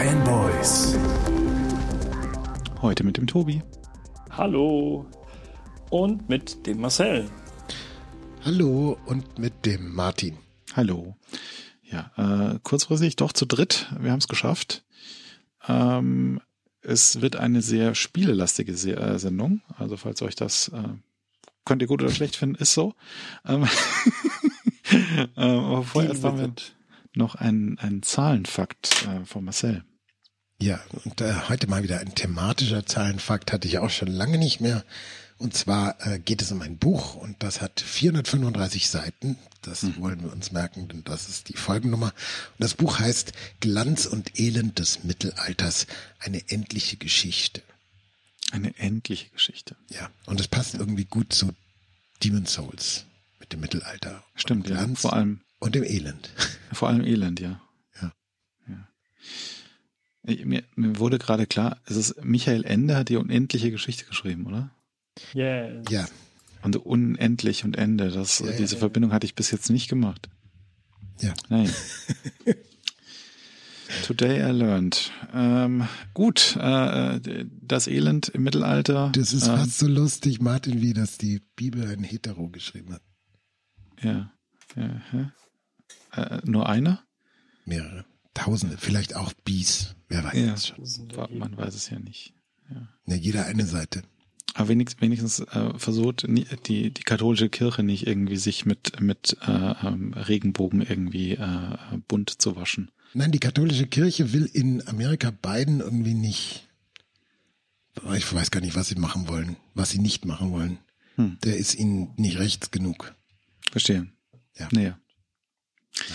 Fanboys. Heute mit dem Tobi. Hallo. Und mit dem Marcel. Hallo und mit dem Martin. Hallo. Ja, äh, kurzfristig doch zu dritt. Wir haben es geschafft. Ähm, es wird eine sehr spielelastige Se äh, Sendung. Also falls euch das äh, könnt ihr gut oder schlecht finden, ist so. Ähm, ähm, aber vorher haben wir noch ein, ein Zahlenfakt äh, von Marcel. Ja, und äh, heute mal wieder ein thematischer Zahlenfakt hatte ich auch schon lange nicht mehr. Und zwar äh, geht es um ein Buch und das hat 435 Seiten. Das mhm. wollen wir uns merken, denn das ist die Folgennummer. Und das Buch heißt Glanz und Elend des Mittelalters, eine endliche Geschichte. Eine endliche Geschichte. Ja, und es passt irgendwie gut zu Demon Souls mit dem Mittelalter. Stimmt, ja. Vor allem. Und dem Elend. Vor allem Elend, ja. Ja. ja. Mir, mir wurde gerade klar, es ist Michael Ende hat die unendliche Geschichte geschrieben, oder? Yes. Ja. Und unendlich und Ende, das, ja, diese ja, Verbindung hatte ich bis jetzt nicht gemacht. Ja. Nein. Today I learned. Ähm, gut, äh, das Elend im Mittelalter. Das ist ähm, fast so lustig, Martin, wie das die Bibel ein Hetero geschrieben hat. Ja. ja äh, nur einer? Mehrere. Tausende, vielleicht auch Bies. Wer weiß ja, schon. Man weiß es ja nicht. Ja. ja jeder eine Seite. Aber wenigstens, wenigstens äh, versucht die, die katholische Kirche nicht irgendwie sich mit, mit äh, ähm, Regenbogen irgendwie äh, bunt zu waschen. Nein, die katholische Kirche will in Amerika beiden irgendwie nicht. Ich weiß gar nicht, was sie machen wollen, was sie nicht machen wollen. Hm. Der ist ihnen nicht rechts genug. Verstehe. Ja. Naja. Ja.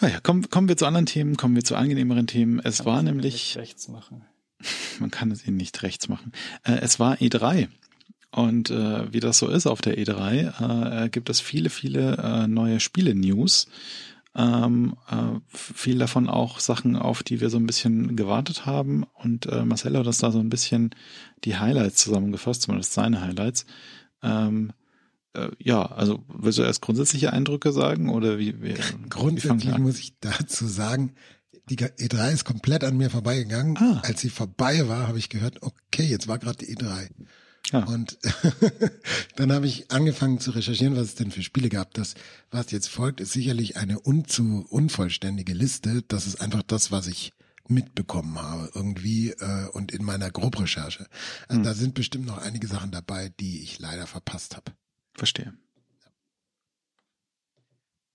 Naja, ah kommen, kommen wir zu anderen Themen, kommen wir zu angenehmeren Themen. Es Kann war nämlich. Rechts machen. Man kann es ihnen nicht rechts machen. Äh, es war E3. Und äh, wie das so ist auf der E3, äh, gibt es viele, viele äh, neue Spiele-News. Ähm, äh, viel davon auch Sachen, auf die wir so ein bisschen gewartet haben. Und äh, Marcel hat das da so ein bisschen die Highlights zusammengefasst, zumindest seine Highlights. Ähm, äh, ja, also willst du erst grundsätzliche Eindrücke sagen oder wie? wie Grundsätzlich wie muss ich dazu sagen, die E3 ist komplett an mir vorbeigegangen. Ah. Als sie vorbei war, habe ich gehört, okay, jetzt war gerade die E3. Ja. Und dann habe ich angefangen zu recherchieren, was es denn für Spiele gab. Das, was jetzt folgt, ist sicherlich eine unzu unvollständige Liste. Das ist einfach das, was ich mitbekommen habe irgendwie äh, und in meiner Grobrecherche. Also hm. Da sind bestimmt noch einige Sachen dabei, die ich leider verpasst habe. Verstehe.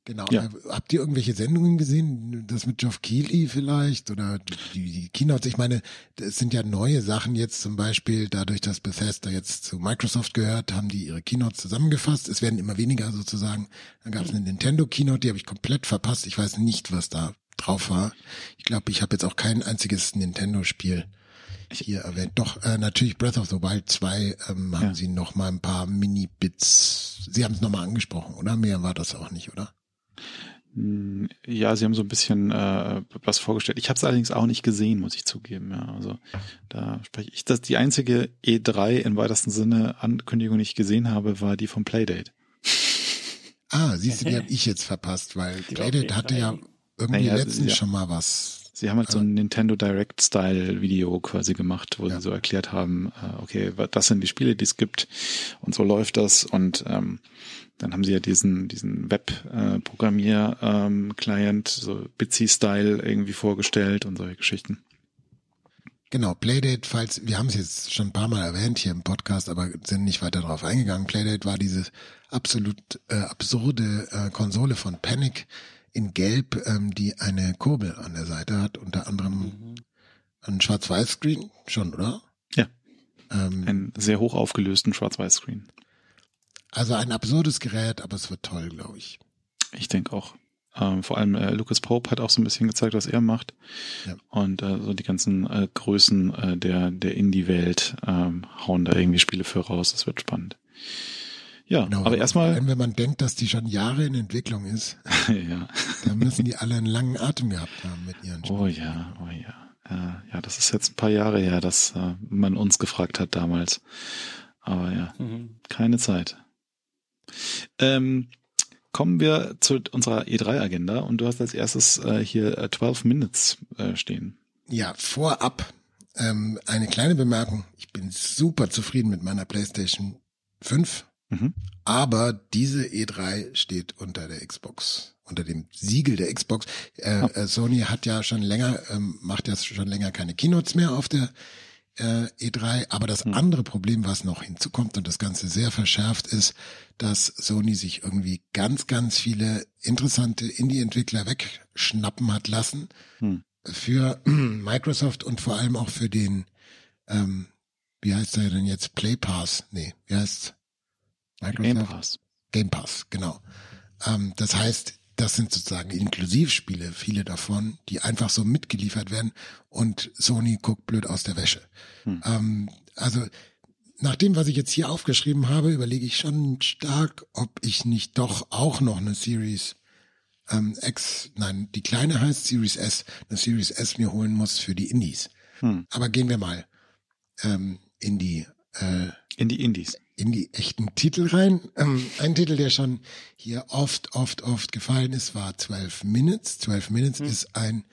Genau. Ja. Habt ihr irgendwelche Sendungen gesehen? Das mit Geoff Keighley vielleicht oder die, die Keynotes? Ich meine, es sind ja neue Sachen jetzt zum Beispiel, dadurch, dass Bethesda jetzt zu Microsoft gehört, haben die ihre Keynotes zusammengefasst. Es werden immer weniger sozusagen. Dann gab es eine Nintendo Keynote, die habe ich komplett verpasst. Ich weiß nicht, was da drauf war. Ich glaube, ich habe jetzt auch kein einziges Nintendo-Spiel hier erwähnt. Doch, äh, natürlich Breath of the Wild 2 ähm, haben ja. sie noch mal ein paar Mini-Bits. Sie haben es nochmal angesprochen, oder? Mehr war das auch nicht, oder? Hm, ja, sie haben so ein bisschen äh, was vorgestellt. Ich habe es allerdings auch nicht gesehen, muss ich zugeben. Ja, also da spreche ich. Das die einzige E3 im weitesten Sinne Ankündigung, die ich gesehen habe, war die vom Playdate. Ah, siehst du, die habe ich jetzt verpasst, weil die Playdate hatte ja irgendwie naja, letztens ja. schon mal was. Sie haben halt so ein Nintendo Direct Style Video quasi gemacht, wo ja. sie so erklärt haben, äh, okay, das sind die Spiele, die es gibt und so läuft das und ähm, dann haben sie ja diesen, diesen Web-Programmier-Client, ähm, so Bitsy-Style irgendwie vorgestellt und solche Geschichten. Genau, Playdate, falls, wir haben es jetzt schon ein paar Mal erwähnt hier im Podcast, aber sind nicht weiter darauf eingegangen. Playdate war diese absolut äh, absurde äh, Konsole von Panic in Gelb, ähm, die eine Kurbel an der Seite hat, unter anderem mhm. ein Schwarz-Weiß-Screen, schon, oder? Ja. Ähm, Einen sehr hoch aufgelösten Schwarz-Weiß-Screen. Also ein absurdes Gerät, aber es wird toll, glaube ich. Ich denke auch. Ähm, vor allem äh, Lucas Pope hat auch so ein bisschen gezeigt, was er macht. Ja. Und äh, so die ganzen äh, Größen äh, der, der Indie-Welt ähm, hauen da irgendwie Spiele für raus. Das wird spannend. Ja, genau, aber erstmal. Wenn man denkt, dass die schon Jahre in Entwicklung ist, ja. dann müssen die alle einen langen Atem gehabt haben mit ihren Spielen. Oh ja, oh ja. Äh, ja, das ist jetzt ein paar Jahre her, dass äh, man uns gefragt hat damals. Aber ja, mhm. keine Zeit. Ähm, kommen wir zu unserer E3-Agenda und du hast als erstes äh, hier äh, 12 Minutes äh, stehen. Ja, vorab ähm, eine kleine Bemerkung. Ich bin super zufrieden mit meiner PlayStation 5, Mhm. aber diese E3 steht unter der Xbox, unter dem Siegel der Xbox. Äh, äh, Sony hat ja schon länger, ähm, macht ja schon länger keine Keynotes mehr auf der äh, E3, aber das Hm. andere Problem, was noch hinzukommt und das Ganze sehr verschärft, ist, dass Sony sich irgendwie ganz, ganz viele interessante Indie-Entwickler wegschnappen hat lassen Hm. für Microsoft und vor allem auch für den, ähm, wie heißt der denn jetzt? Play Pass? Nee, wie heißt Microsoft? Game Pass. Game Pass, genau. Ähm, das heißt, das sind sozusagen Inklusivspiele, viele davon, die einfach so mitgeliefert werden und Sony guckt blöd aus der Wäsche. Hm. Ähm, also nach dem, was ich jetzt hier aufgeschrieben habe, überlege ich schon stark, ob ich nicht doch auch noch eine Series ähm, X, nein, die kleine heißt Series S, eine Series S mir holen muss für die Indies. Hm. Aber gehen wir mal ähm, in die äh, In die Indies. In die echten Titel rein. Ähm, ein Titel, der schon hier oft, oft, oft gefallen ist, war 12 Minutes. 12 Minutes ist ein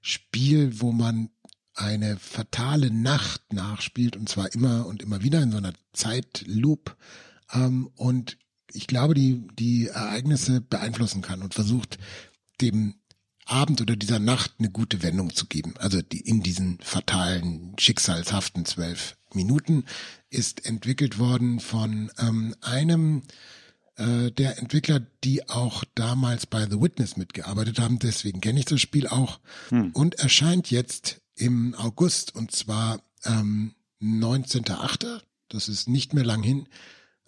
Spiel, wo man eine fatale Nacht nachspielt und zwar immer und immer wieder in so einer Zeitloop ähm, und ich glaube, die, die Ereignisse beeinflussen kann und versucht, dem Abend oder dieser Nacht eine gute Wendung zu geben. Also die in diesen fatalen, schicksalshaften zwölf Minuten ist entwickelt worden von ähm, einem äh, der Entwickler, die auch damals bei The Witness mitgearbeitet haben. Deswegen kenne ich das Spiel auch Hm. und erscheint jetzt im August und zwar ähm, 19.8. Das ist nicht mehr lang hin.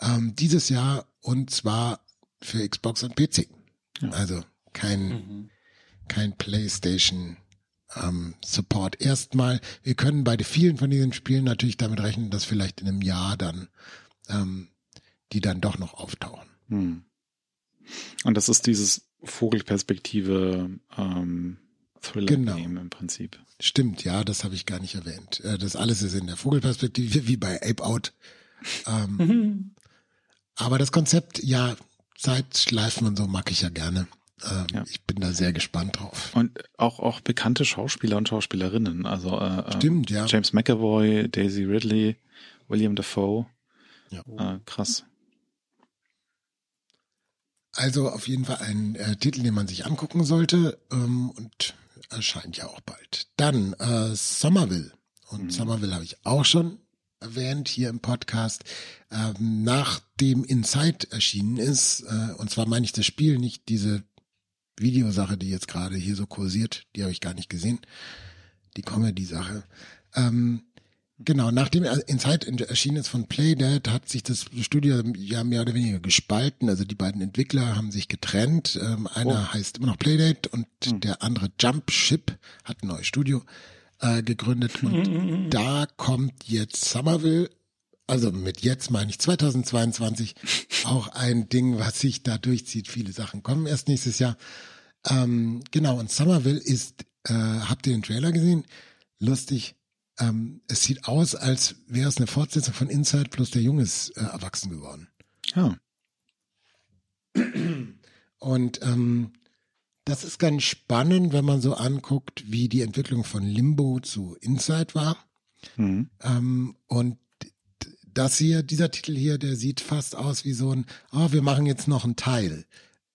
Ähm, dieses Jahr und zwar für Xbox und PC. Ja. Also kein Mhm. Kein PlayStation ähm, Support. Erstmal, wir können bei vielen von diesen Spielen natürlich damit rechnen, dass vielleicht in einem Jahr dann ähm, die dann doch noch auftauchen. Hm. Und das ist dieses Vogelperspektive ähm, Thriller-Game Genau. im Prinzip. Stimmt, ja, das habe ich gar nicht erwähnt. Äh, das alles ist in der Vogelperspektive, wie bei Ape Out. Ähm, aber das Konzept, ja, Zeitschleifen und so mag ich ja gerne. Ähm, Ja. Ich bin da sehr gespannt drauf. Und auch, auch bekannte Schauspieler und Schauspielerinnen. Also äh, äh, Stimmt, ja. James McAvoy, Daisy Ridley, William Dafoe. Ja. Äh, krass. Also auf jeden Fall ein äh, Titel, den man sich angucken sollte ähm, und erscheint ja auch bald. Dann äh, Somerville. Und Mhm. Somerville habe ich auch schon erwähnt hier im Podcast. Ähm, nachdem Inside erschienen ist, äh, und zwar meine ich das Spiel, nicht diese Videosache, die jetzt gerade hier so kursiert, die habe ich gar nicht gesehen. Die Comedy-Sache. Ähm, Genau, nachdem Inside erschienen ist von Playdead, hat sich das Studio ja mehr oder weniger gespalten. Also die beiden Entwickler haben sich getrennt. Ähm, einer Oh. heißt immer noch Playdead und Hm. der andere Jump Ship hat ein neues Studio äh, gegründet. Und da kommt jetzt Somerville, also mit jetzt meine ich 2022, auch ein Ding, was sich da durchzieht. Viele Sachen kommen erst nächstes Jahr. Ähm, genau, und Somerville ist, äh, habt ihr den Trailer gesehen? Lustig. Ähm, es sieht aus, als wäre es eine Fortsetzung von Inside, plus der Junge ist äh, erwachsen geworden. Ja. Und ähm, das ist ganz spannend, wenn man so anguckt, wie die Entwicklung von Limbo zu Inside war. Mhm. Ähm, und das hier, dieser Titel hier, der sieht fast aus wie so ein, oh, wir machen jetzt noch einen Teil.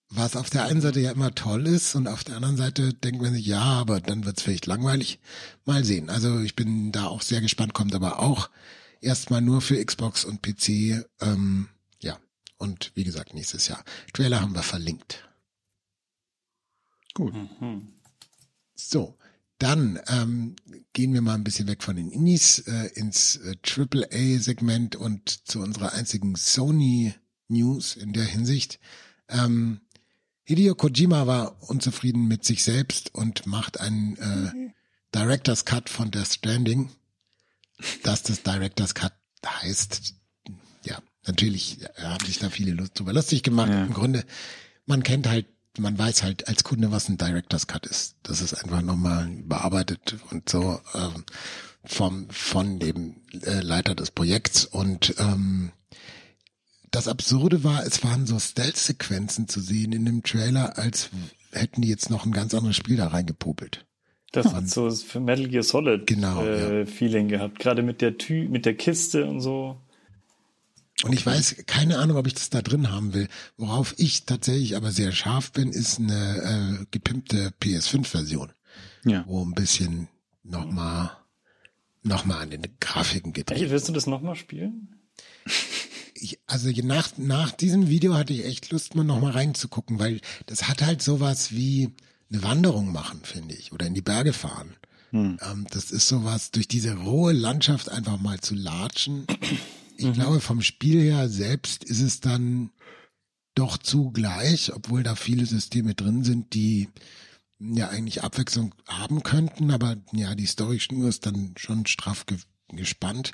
Was auf der einen Seite ja immer toll ist und auf der anderen Seite denkt man sich, ja, aber dann wird's vielleicht langweilig. Mal sehen. Also ich bin da auch sehr gespannt, kommt aber auch erstmal nur für Xbox und PC. Ähm, ja, und wie gesagt, nächstes Jahr. Trailer haben wir verlinkt. Gut. Mhm. So, dann ähm, gehen wir mal ein bisschen weg von den Indies äh, ins äh, AAA-Segment und zu unserer einzigen Sony-News in der Hinsicht. Ähm, Hideo Kojima war unzufrieden mit sich selbst und macht einen äh, Director's Cut von Death Stranding. Dass das Director's Cut heißt, ja, natürlich äh, haben sich da viele Lust, drüber lustig gemacht. Ja. Im Grunde, man kennt halt, man weiß halt als Kunde, was ein Director's Cut ist. Das ist einfach nochmal überarbeitet und so ähm, vom von dem äh, Leiter des Projekts und ähm, das Absurde war, es waren so Stealth-Sequenzen zu sehen in dem Trailer, als hätten die jetzt noch ein ganz anderes Spiel da reingepopelt. Das hat so für Metal Gear Solid Genau, äh, Feeling gehabt. Gerade mit der Tü mit der Kiste und so. Und ich weiß, keine Ahnung, ob ich das da drin haben will. Worauf ich tatsächlich aber sehr scharf bin, ist eine äh, gepimpte PS5-Version, Ja. wo ein bisschen nochmal noch mal an den Grafiken Echt, gedreht. willst du das nochmal spielen? Ich, also je nach, nach diesem Video hatte ich echt Lust, mal nochmal reinzugucken, weil das hat halt sowas wie eine Wanderung machen, finde ich, oder in die Berge fahren. Hm. Ähm, das ist sowas, durch diese rohe Landschaft einfach mal zu latschen. Ich glaube, vom Spiel her selbst ist es dann doch zugleich, obwohl da viele Systeme drin sind, die ja eigentlich Abwechslung haben könnten, aber ja, die Storyschnur ist dann schon straff ge gespannt.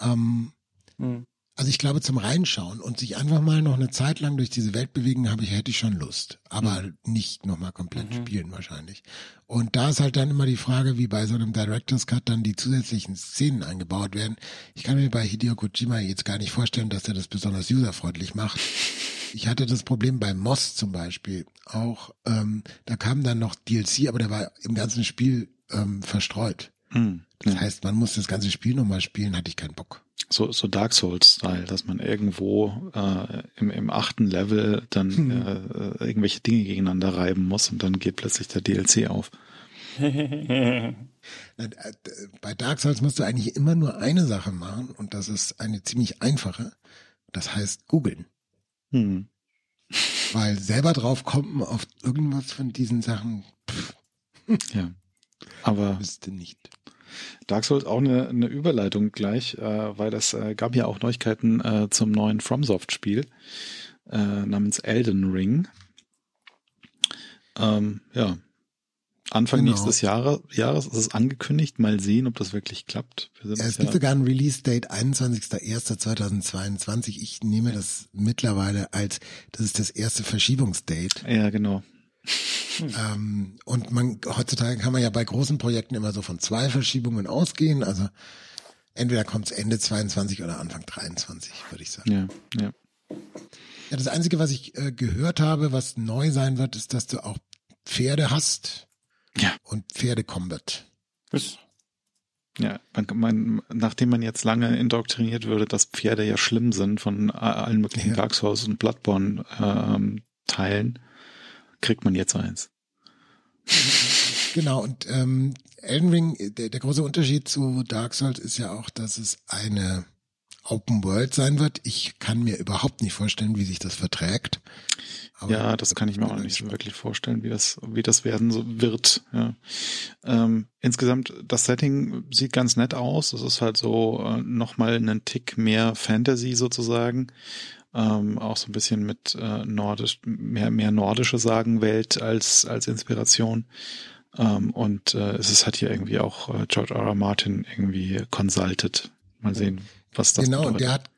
Ähm, Hm. Also ich glaube, zum Reinschauen und sich einfach mal noch eine Zeit lang durch diese Welt bewegen, habe ich, hätte ich schon Lust. Aber nicht nochmal komplett Mhm. spielen wahrscheinlich. Und da ist halt dann immer die Frage, wie bei so einem Director's Cut dann die zusätzlichen Szenen eingebaut werden. Ich kann mir bei Hideo Kojima jetzt gar nicht vorstellen, dass er das besonders userfreundlich macht. Ich hatte das Problem bei Moss zum Beispiel auch. Ähm, da kam dann noch DLC, aber der war im ganzen Spiel ähm, verstreut. Hm. Das heißt, man muss das ganze Spiel nochmal spielen, hatte ich keinen Bock. So, so Dark Souls-Style, dass man irgendwo äh, im, im achten Level dann Hm. äh, äh, irgendwelche Dinge gegeneinander reiben muss und dann geht plötzlich der DLC auf. Äh, Bei Dark Souls musst du eigentlich immer nur eine Sache machen und das ist eine ziemlich einfache. Das heißt googeln. Hm. Weil selber drauf kommen auf irgendwas von diesen Sachen, pff, Ja. Aber wüsste nicht. Dark Souls auch eine, eine Überleitung gleich, äh, weil das äh, gab ja auch Neuigkeiten äh, zum neuen FromSoft-Spiel äh, namens Elden Ring. Ähm, ja. Anfang Genau. nächstes Jahre, Jahres ist es angekündigt. Mal sehen, ob das wirklich klappt. Wir Ja, es ja, gibt sogar ein Release-Date 21.01.2022. Ich nehme das mittlerweile als, das ist das erste Verschiebungsdate. ja, genau. Ähm, und man, heutzutage kann man ja bei großen Projekten immer so von zwei Verschiebungen ausgehen. Also entweder kommt es Ende 22 oder Anfang 23, würde ich sagen. Ja, ja. Ja, das Einzige, was ich äh, gehört habe, was neu sein wird, ist, dass du auch Pferde hast. Ja. Und Pferde-Combat. Ja, man, man, nachdem man jetzt lange indoktriniert würde, dass Pferde ja schlimm sind von a- allen möglichen Ja. Dark Souls und Bloodborne ähm, Teilen, kriegt man jetzt eins. Genau, und ähm, Elden Ring, der, der große Unterschied zu Dark Souls ist ja auch, dass es eine Open World sein wird. Ich kann mir überhaupt nicht vorstellen, wie sich das verträgt. Aber ja, das kann ich mir auch nicht so wirklich vorstellen, wie das, wie das werden so wird. Ja. Ähm, insgesamt, das Setting sieht ganz nett aus. Es ist halt so äh, nochmal einen Tick mehr Fantasy sozusagen. Ähm, auch so ein bisschen mit äh, nordisch, mehr, mehr nordische Sagenwelt als, als Inspiration. Ähm, und äh, es halt hier irgendwie auch äh, George R. R. Martin irgendwie consulted. Mal sehen, was das Genau, und bedeutet. der hat,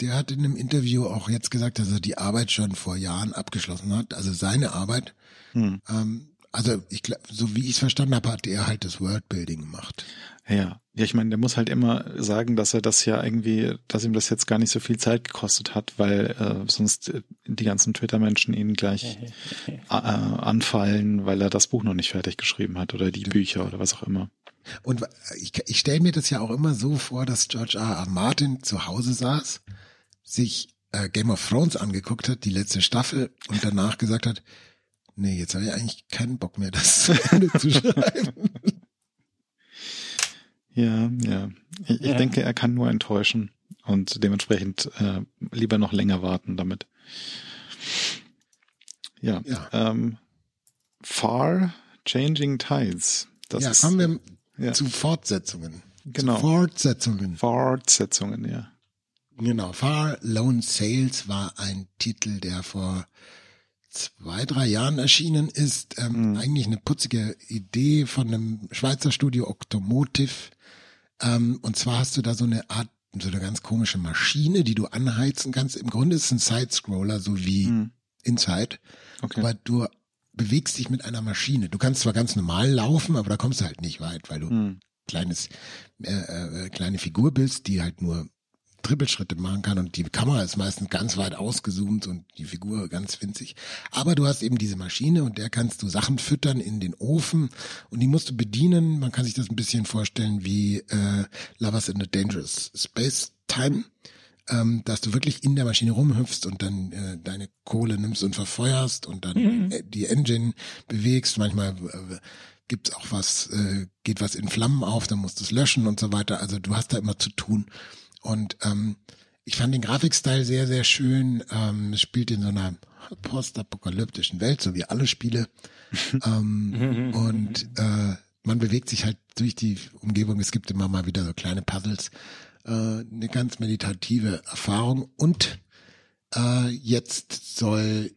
der hat in einem Interview auch jetzt gesagt, dass er die Arbeit schon vor Jahren abgeschlossen hat. Also seine Arbeit. Hm. Ähm, also ich glaub, so wie ich es verstanden habe, hat er halt das Worldbuilding gemacht. Ja, ja, ich meine, der muss halt immer sagen, dass er das ja irgendwie, dass ihm das jetzt gar nicht so viel Zeit gekostet hat, weil äh, sonst äh, die ganzen Twitter-Menschen ihn gleich äh, anfallen, weil er das Buch noch nicht fertig geschrieben hat oder die Bücher oder was auch immer. Und ich, ich stelle mir das ja auch immer so vor, dass George R. R. Martin zu Hause saß, sich äh, Game of Thrones angeguckt hat, die letzte Staffel, und danach gesagt hat, nee, jetzt habe ich eigentlich keinen Bock mehr, das zu Ende zu schreiben. Ja, ja. Ich, ich Ja. denke, er kann nur enttäuschen und dementsprechend äh, lieber noch länger warten damit. Ja. Ja. Ähm, Far Changing Tides. Das ja, ist, kommen wir ja. zu Fortsetzungen. Genau. Zu Fortsetzungen. Fortsetzungen, ja. Genau. Far Lone Sales war ein Titel, der vor zwei, drei Jahren erschienen ist. Ähm, Mhm. Eigentlich eine putzige Idee von einem Schweizer Studio Octomotive. Ähm, und zwar hast du da so eine Art, so eine ganz komische Maschine, die du anheizen kannst. Im Grunde ist es ein Side-Scroller, so wie Hm. Inside. Okay. Aber du bewegst dich mit einer Maschine. Du kannst zwar ganz normal laufen, aber da kommst du halt nicht weit, weil du Hm. kleines, äh, äh, kleine Figur bist, die halt nur Trippelschritte machen kann und die Kamera ist meistens ganz weit ausgezoomt und die Figur ganz winzig. Aber du hast eben diese Maschine und der kannst du Sachen füttern in den Ofen und die musst du bedienen. Man kann sich das ein bisschen vorstellen wie äh, Lovers in a Dangerous Space Time ähm, dass du wirklich in der Maschine rumhüpfst und dann äh, deine Kohle nimmst und verfeuerst und dann mhm. äh, die Engine bewegst. Manchmal äh, gibt's auch was, äh, geht was in Flammen auf, dann musst du es löschen und so weiter. Also du hast da immer zu tun. Und ähm, ich fand den Grafikstil sehr, sehr schön. Ähm, es spielt in so einer postapokalyptischen Welt, so wie alle Spiele. ähm, und äh, man bewegt sich halt durch die Umgebung. Es gibt immer mal wieder so kleine Puzzles äh, eine ganz meditative Erfahrung. Und äh, jetzt soll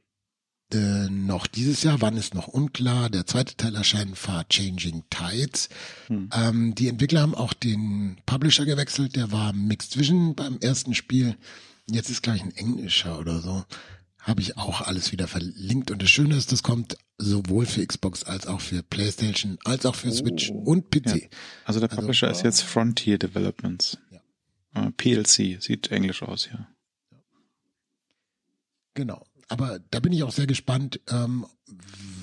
äh, noch dieses Jahr, wann ist noch unklar, der zweite Teil erscheinen, Far Changing Tides. Hm. Ähm, die Entwickler haben auch den Publisher gewechselt, der war Mixed Vision beim ersten Spiel. Jetzt ist gleich ein englischer oder so. Habe ich auch alles wieder verlinkt. Und das Schöne ist, das kommt sowohl für Xbox als auch für PlayStation, als auch für Switch oh. und PC. Ja. Also der also Publisher also, ist jetzt Frontier Developments. Äh, PLC, sieht englisch aus, ja. Genau. Aber da bin ich auch sehr gespannt, ähm,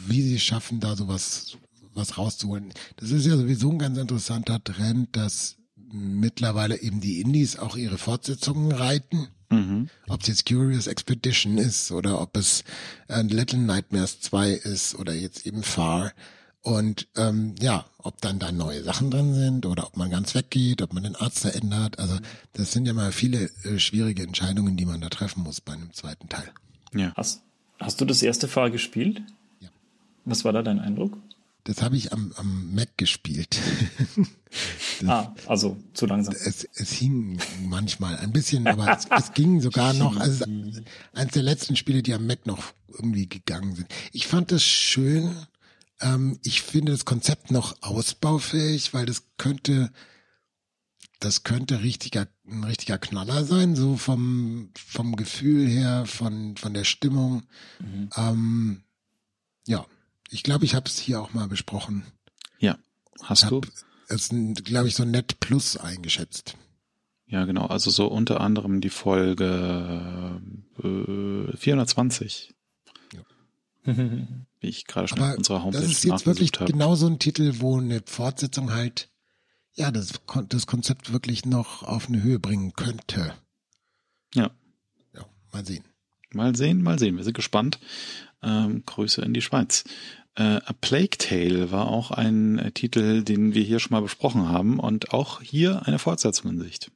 wie sie es schaffen, da sowas was rauszuholen. Das ist ja sowieso ein ganz interessanter Trend, dass mittlerweile eben die Indies auch ihre Fortsetzungen reiten. Mhm. Ob es jetzt Curious Expedition ist oder ob es äh, Little Nightmares 2 ist oder jetzt eben Far. Und ähm, ja, ob dann da neue Sachen drin sind oder ob man ganz weggeht, ob man den Arzt verändert. Also das sind ja mal viele äh, schwierige Entscheidungen, die man da treffen muss bei einem zweiten Teil. Ja. Hast, hast du das erste Fall gespielt? Ja. Was war da dein Eindruck? Das habe ich am, am Mac gespielt. das, ah, also zu langsam. Es, es hing manchmal ein bisschen, aber es, es ging sogar noch. Also eines der letzten Spiele, die am Mac noch irgendwie gegangen sind. Ich fand das schön, ähm, ich finde das Konzept noch ausbaufähig, weil das könnte, das könnte richtiger, ein richtiger Knaller sein, so vom, vom Gefühl her, von, von der Stimmung. Mhm. Ähm, ja, ich glaube, ich habe es hier auch mal besprochen. Ja, hast du? Es glaube ich, so Net Plus eingeschätzt. Ja, genau. Also so unter anderem die Folge äh, 420. Ja. wie ich gerade schon Aber auf unserer Homepage Das ist jetzt wirklich habe. genau so ein Titel, wo eine Fortsetzung halt, ja, das, das Konzept wirklich noch auf eine Höhe bringen könnte. Ja. Ja, mal sehen. Mal sehen, mal sehen. Wir sind gespannt. Ähm, Grüße in die Schweiz. Äh, A Plague Tale war auch ein äh, Titel, den wir hier schon mal besprochen haben und auch hier eine Fortsetzung in Sicht.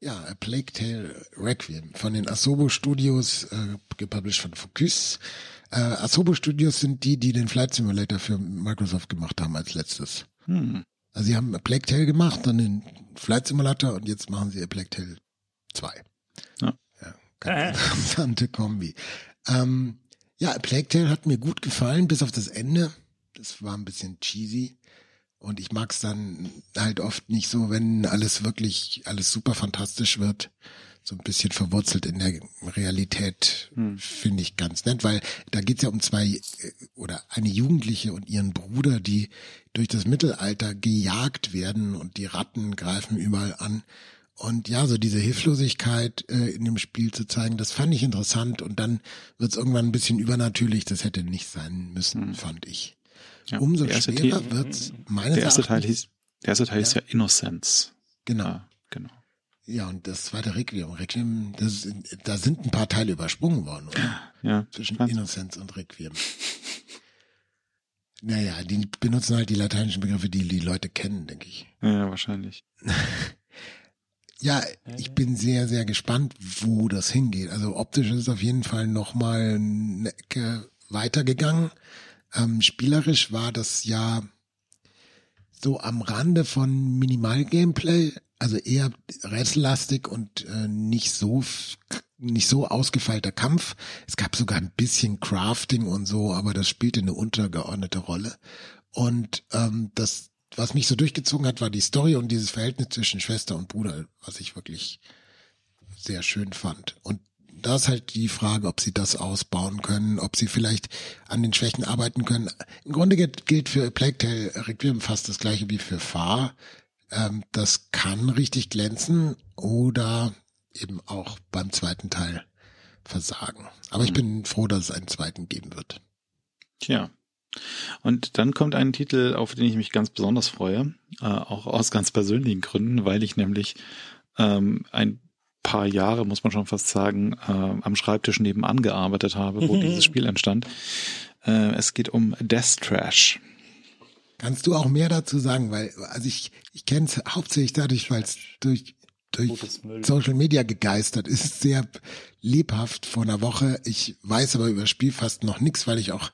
Ja, A Plague Tale Requiem von den Asobo Studios, äh, gepublished von Focus. Äh, Asobo Studios sind die, die den Flight Simulator für Microsoft gemacht haben als letztes. Hm. Also sie haben Plague Tale gemacht, dann den Flight Simulator und jetzt machen sie Plague Tale 2. Ja. ja ganz interessante Kombi. Ähm, ja, Plague Tale hat mir gut gefallen, bis auf das Ende. Das war ein bisschen cheesy. Und ich mag es dann halt oft nicht so, wenn alles wirklich, alles super fantastisch wird so ein bisschen verwurzelt in der Realität, hm. finde ich ganz nett, weil da geht's ja um zwei äh, oder eine Jugendliche und ihren Bruder, die durch das Mittelalter gejagt werden und die Ratten greifen überall an. Und ja, so diese Hilflosigkeit äh, in dem Spiel zu zeigen, das fand ich interessant und dann wird's irgendwann ein bisschen übernatürlich, das hätte nicht sein müssen, hm. fand ich. Ja, Umso schwerer Teil, wird's meines der erste Teil hieß, Der erste Teil ja. ist ja Innocence. Genau. Ja, genau. Ja, und das zweite Requiem. Requiem, das, da sind ein paar Teile übersprungen worden, oder? Ja. Zwischen spannend. Innocence und Requiem. Naja, die benutzen halt die lateinischen Begriffe, die die Leute kennen, denke ich. Ja, wahrscheinlich. ja, ich bin sehr, sehr gespannt, wo das hingeht. Also optisch ist es auf jeden Fall nochmal eine Ecke weitergegangen. Ähm, spielerisch war das ja so am Rande von Minimal-Gameplay, also eher rätsellastig und äh, nicht so nicht so ausgefeilter Kampf. Es gab sogar ein bisschen Crafting und so, aber das spielte eine untergeordnete Rolle. Und ähm, das, was mich so durchgezogen hat, war die Story und dieses Verhältnis zwischen Schwester und Bruder, was ich wirklich sehr schön fand. Und da ist halt die Frage, ob sie das ausbauen können, ob sie vielleicht an den Schwächen arbeiten können. Im Grunde gilt für Plague Tale Requiem fast das gleiche wie für Far ähm, das kann richtig glänzen oder eben auch beim zweiten Teil versagen. Aber ich bin froh, dass es einen zweiten geben wird. Tja. Und dann kommt ein Titel, auf den ich mich ganz besonders freue, äh, auch aus ganz persönlichen Gründen, weil ich nämlich ähm, ein paar Jahre, muss man schon fast sagen, äh, am Schreibtisch nebenan gearbeitet habe, wo dieses Spiel entstand. Äh, es geht um Death Trash. Kannst du auch mehr dazu sagen? Weil, also ich, ich kenne es hauptsächlich dadurch, weil es durch, durch Social Media gegeistert ist. Sehr lebhaft vor einer Woche. Ich weiß aber über das Spiel fast noch nichts, weil ich auch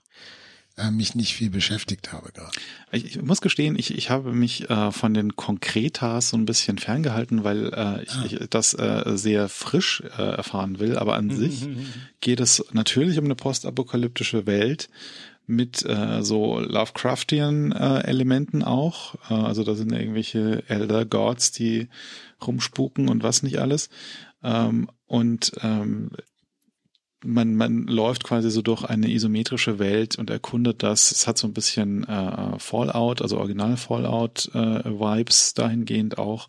äh, mich nicht viel beschäftigt habe gerade. Ich, ich muss gestehen, ich, ich habe mich äh, von den Konkretas so ein bisschen ferngehalten, weil äh, ich, ah. ich das äh, sehr frisch äh, erfahren will. Aber an sich geht es natürlich um eine postapokalyptische Welt mit äh, so Lovecraftian äh, Elementen auch. Äh, also da sind irgendwelche Elder Gods, die rumspuken und was nicht alles. Ähm, und ähm, man, man läuft quasi so durch eine isometrische Welt und erkundet das. Es hat so ein bisschen äh, Fallout, also original Fallout äh, Vibes dahingehend auch,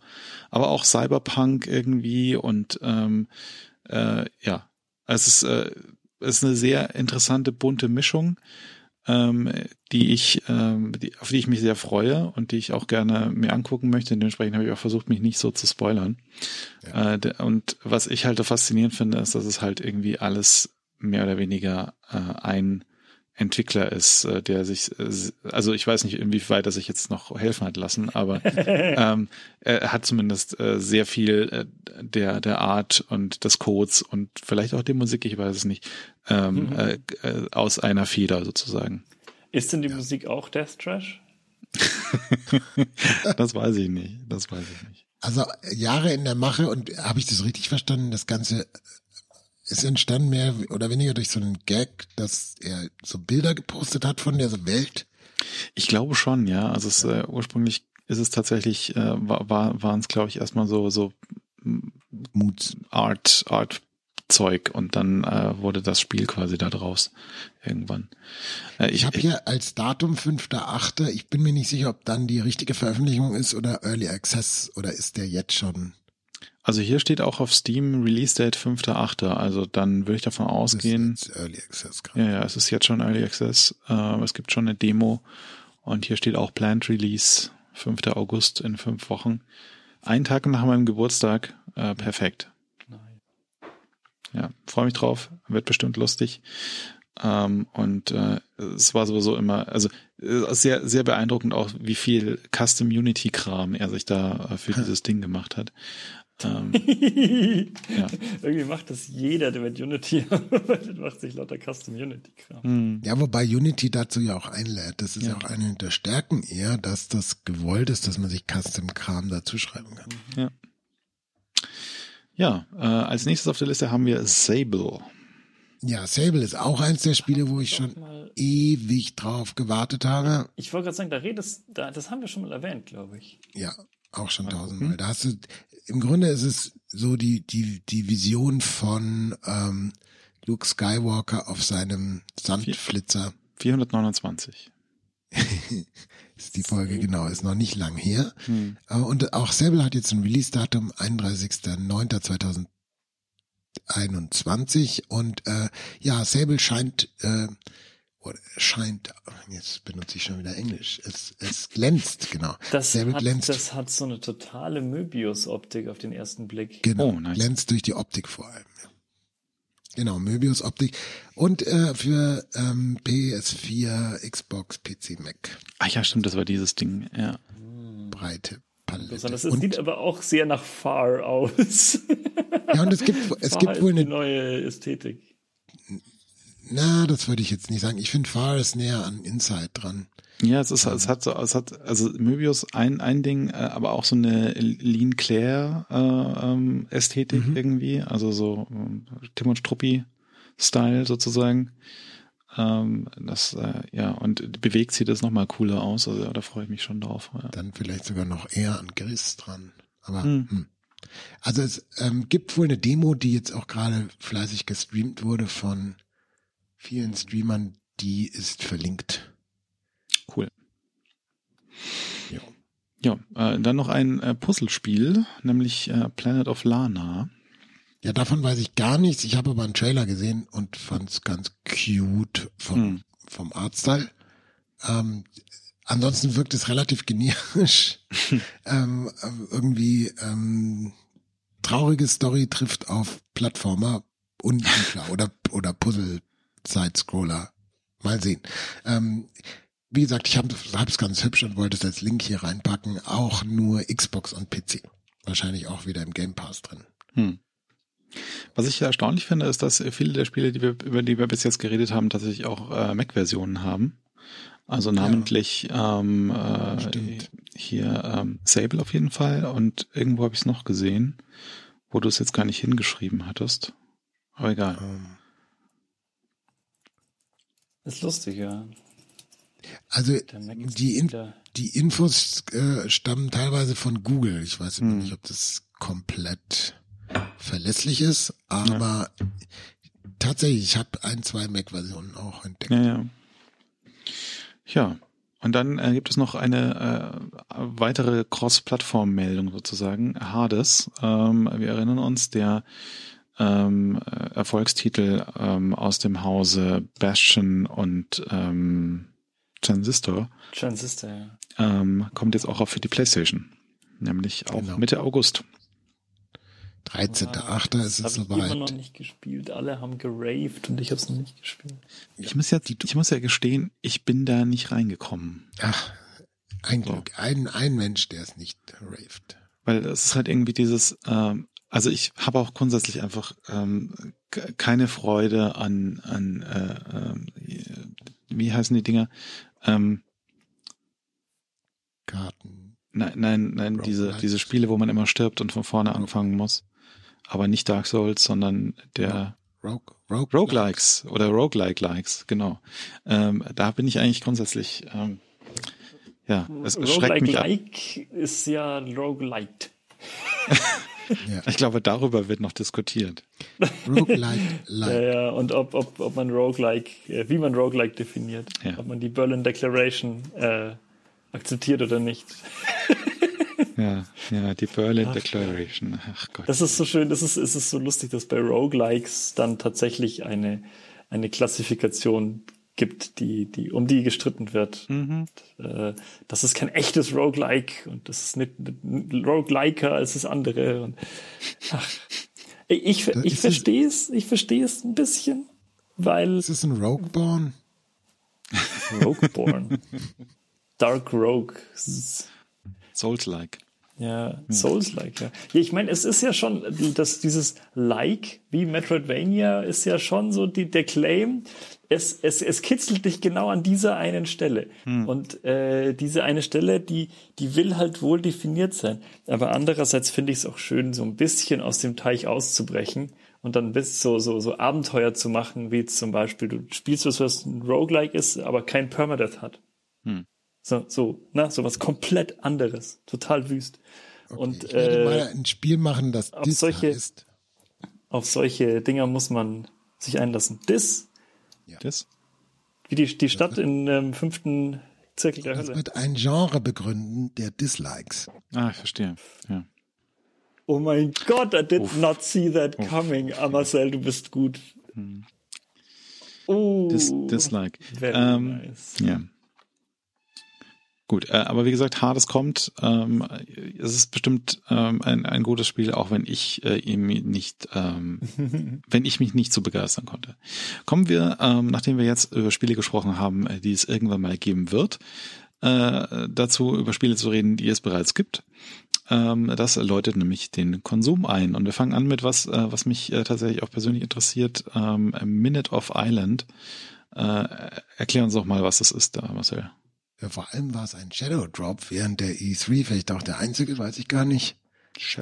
aber auch Cyberpunk irgendwie und ähm, äh, ja, es ist, äh, es ist eine sehr interessante bunte Mischung ähm, die ich, ähm, die, auf die ich mich sehr freue und die ich auch gerne mir angucken möchte. Dementsprechend habe ich auch versucht, mich nicht so zu spoilern. Ja. Äh, und was ich halt faszinierend finde, ist, dass es halt irgendwie alles mehr oder weniger äh, ein Entwickler ist, äh, der sich, äh, also ich weiß nicht, inwieweit er sich jetzt noch helfen hat lassen, aber ähm, er hat zumindest äh, sehr viel äh, der der Art und des Codes und vielleicht auch der Musik, ich weiß es nicht, ähm, mhm. äh, äh aus einer Feder sozusagen. Ist denn die ja. Musik auch Death Trash? das weiß ich nicht. Das weiß ich nicht. Also Jahre in der Mache und habe ich das richtig verstanden? Das Ganze ist entstanden mehr oder weniger durch so einen Gag, dass er so Bilder gepostet hat von der Welt. Ich glaube schon, ja. Also es, äh, ursprünglich ist es tatsächlich, äh, war, waren es, glaube ich, erstmal so, so Mut Art, Art Zeug und dann äh, wurde das Spiel quasi da draus irgendwann. Äh, ich ich habe hier als Datum 5.8. Ich bin mir nicht sicher, ob dann die richtige Veröffentlichung ist oder Early Access oder ist der jetzt schon also hier steht auch auf Steam Release Date 5.8. Also dann würde ich davon ausgehen. Das ist Early Access gerade. Ja, ja, es ist jetzt schon Early Access. Äh, es gibt schon eine Demo und hier steht auch Planned Release 5. August in fünf Wochen. Ein Tag nach meinem Geburtstag. Äh, perfekt. Ja, freue mich drauf. Wird bestimmt lustig. Ähm, und äh, es war sowieso immer, also äh, sehr, sehr beeindruckend auch, wie viel Custom Unity Kram er sich da äh, für dieses Ding gemacht hat. Ähm, ja. Irgendwie macht das jeder, der mit Unity arbeitet, macht sich lauter Custom Unity-Kram. Hm. Ja, wobei Unity dazu ja auch einlädt. Das ist ja. ja. auch eine der Stärken eher, dass das gewollt ist, dass man sich Custom-Kram dazu schreiben kann. Ja. Ja, äh, als nächstes auf der Liste haben wir Sable. Ja, Sable ist auch eins der Spiele, wo ich schon ewig drauf gewartet habe. Ich wollte gerade sagen, da redest, da, das haben wir schon mal erwähnt, glaube ich. Ja, auch schon tausendmal. Da hast du, im Grunde ist es so die, die, die Vision von ähm, Luke Skywalker auf seinem Sandflitzer. 429. ist die Folge, genau, ist noch nicht lang her. Hm. Äh, und auch Sable hat jetzt ein Release-Datum, 31.09.2021. Und äh, ja, Sable scheint äh, scheint, jetzt benutze ich schon wieder Englisch, es, es glänzt, genau. Das hat, glänzt. das hat so eine totale Möbius-Optik auf den ersten Blick. Genau, oh, nice. glänzt durch die Optik vor allem. Ja. Genau, Möbius-Optik. Und äh, für ähm, PS4, Xbox, PC, Mac. Ach ja, stimmt, das war dieses Ding, ja. Breite Palette. Das und, sieht aber auch sehr nach Far aus. ja, und es gibt, es gibt wohl eine neue Ästhetik. Na, das würde ich jetzt nicht sagen. Ich finde Far ist näher an Inside dran. Ja, es ist, es hat so, es hat, also Möbius ein, ein Ding, äh, aber auch so eine Lean Claire äh, ähm, Ästhetik mhm. irgendwie, also so äh, Tim und Struppi Style sozusagen. Ähm, das, äh, ja, und bewegt sie das nochmal cooler aus, also da freue ich mich schon drauf. Ja. Dann vielleicht sogar noch eher an Gris dran. Aber, hm. Hm. Also es ähm, gibt wohl eine Demo, die jetzt auch gerade fleißig gestreamt wurde von vielen Streamern, die ist verlinkt. Cool. Ja. Ja, äh, dann noch ein äh, Puzzlespiel, nämlich äh, Planet of Lana. Ja, davon weiß ich gar nichts. Ich habe aber einen Trailer gesehen und fand es ganz cute vom, hm. vom Artstyle. Ähm, ansonsten wirkt es relativ generisch. ähm, irgendwie ähm, traurige Story trifft auf Plattformer unklar oder oder Puzzle Side-Scroller. Mal sehen. Ähm, wie gesagt, ich habe es ganz hübsch und wollte es als Link hier reinpacken. Auch nur Xbox und PC. Wahrscheinlich auch wieder im Game Pass drin. Hm. Was ich erstaunlich finde, ist, dass viele der Spiele, die wir, über die wir bis jetzt geredet haben, tatsächlich auch äh, Mac-Versionen haben. Also namentlich ja, ähm, äh, hier ähm, Sable auf jeden Fall und irgendwo habe ich es noch gesehen, wo du es jetzt gar nicht hingeschrieben hattest. Aber egal. Ähm. Ist lustig, ja. Also die, In die Infos äh, stammen teilweise von Google. Ich weiß hm. nicht, ob das komplett verlässlich ist, aber ja. tatsächlich, ich habe ein, zwei Mac-Versionen auch entdeckt. Ja, ja. ja. und dann äh, gibt es noch eine äh, weitere Cross-Plattform-Meldung sozusagen, Hades. Ähm, wir erinnern uns, der ähm, Erfolgstitel ähm, aus dem Hause Bastion und ähm, Transistor. Transistor, ja. Ähm, kommt jetzt auch auf für die PlayStation. Nämlich auch genau. Mitte August. 13.8. ist es soweit. Ich habe immer noch nicht gespielt. Alle haben geraved und ich habe es noch nicht gespielt. Ich muss ja, ich muss ja gestehen, ich bin da nicht reingekommen. Ach, ein so. Glück. Ein, ein Mensch, der es nicht raved. Weil es ist halt irgendwie dieses, ähm, also ich habe auch grundsätzlich einfach ähm, keine Freude an, an äh, äh, wie heißen die Dinger? Ähm, Karten. Nein, nein, nein, diese, diese Spiele, wo man immer stirbt und von vorne anfangen muss aber nicht Dark Souls, sondern der Rogue, Rogue Roguelikes oder Roguelike-Likes, genau. Ähm, da bin ich eigentlich grundsätzlich, ähm, ja, es, es schreckt mich ab. Like ist ja Roguelite. ja. Ich glaube, darüber wird noch diskutiert. Roguelike. Like. Ja, ja, und ob, ob, ob man Roguelike, äh, wie man Roguelike definiert. Ja. Ob man die Berlin Declaration äh, akzeptiert oder nicht. Ja, ja, die Berlin Ach, Declaration. Ach Gott. Das ist so schön, das ist, ist es so lustig, dass bei Roguelikes dann tatsächlich eine, eine Klassifikation gibt, die, die, um die gestritten wird. Mhm. Und, äh, das ist kein echtes Roguelike und das ist nicht, nicht Rogueliker als das andere. Und, ach, ich, ich, ich verstehe es, ich verstehe es ein bisschen, weil. Ist es ein Rogueborn? Rogueborn. Dark Rogue. Souls-like. Ja, Souls-like, ja. ja. Ich meine, es ist ja schon, dass dieses Like wie Metroidvania ist ja schon so die, der Claim. Es, es, es kitzelt dich genau an dieser einen Stelle. Hm. Und äh, diese eine Stelle, die, die will halt wohl definiert sein. Aber andererseits finde ich es auch schön, so ein bisschen aus dem Teich auszubrechen und dann bis so, so, so Abenteuer zu machen, wie zum Beispiel, du spielst was, was ein Roguelike ist, aber kein Permadeath hat. Hm. So, so, na, so was komplett anderes. Total wüst. Okay, und, ich werde äh, mal ein Spiel machen, das auf solche, heißt. Auf solche Dinger muss man sich einlassen. Dis. Ja. Dis. Wie die, die Stadt in dem ähm, fünften Zirkel der das Hölle. wird ein Genre begründen, der Dislikes. Ah, ich verstehe. Ja. Oh mein Gott, I did Uff. not see that Uff. coming. Ah, Marcel, du bist gut. Hm. Oh, Dis Dislike. Ähm, nice. Ja. Gut, äh, aber wie gesagt, Hades kommt. Ähm, es ist bestimmt ähm, ein, ein gutes Spiel, auch wenn ich äh, ihm nicht, ähm, wenn ich mich nicht so begeistern konnte. Kommen wir, ähm, nachdem wir jetzt über Spiele gesprochen haben, äh, die es irgendwann mal geben wird, äh, dazu über Spiele zu reden, die es bereits gibt. Ähm, das läutet nämlich den Konsum ein. Und wir fangen an mit was, äh, was mich äh, tatsächlich auch persönlich interessiert. Ähm, Minute of Island. Äh, erklär uns doch mal, was das ist da, Marcel. Ja, vor allem war es ein Shadow Drop während der E3, vielleicht auch der einzige, weiß ich gar nicht.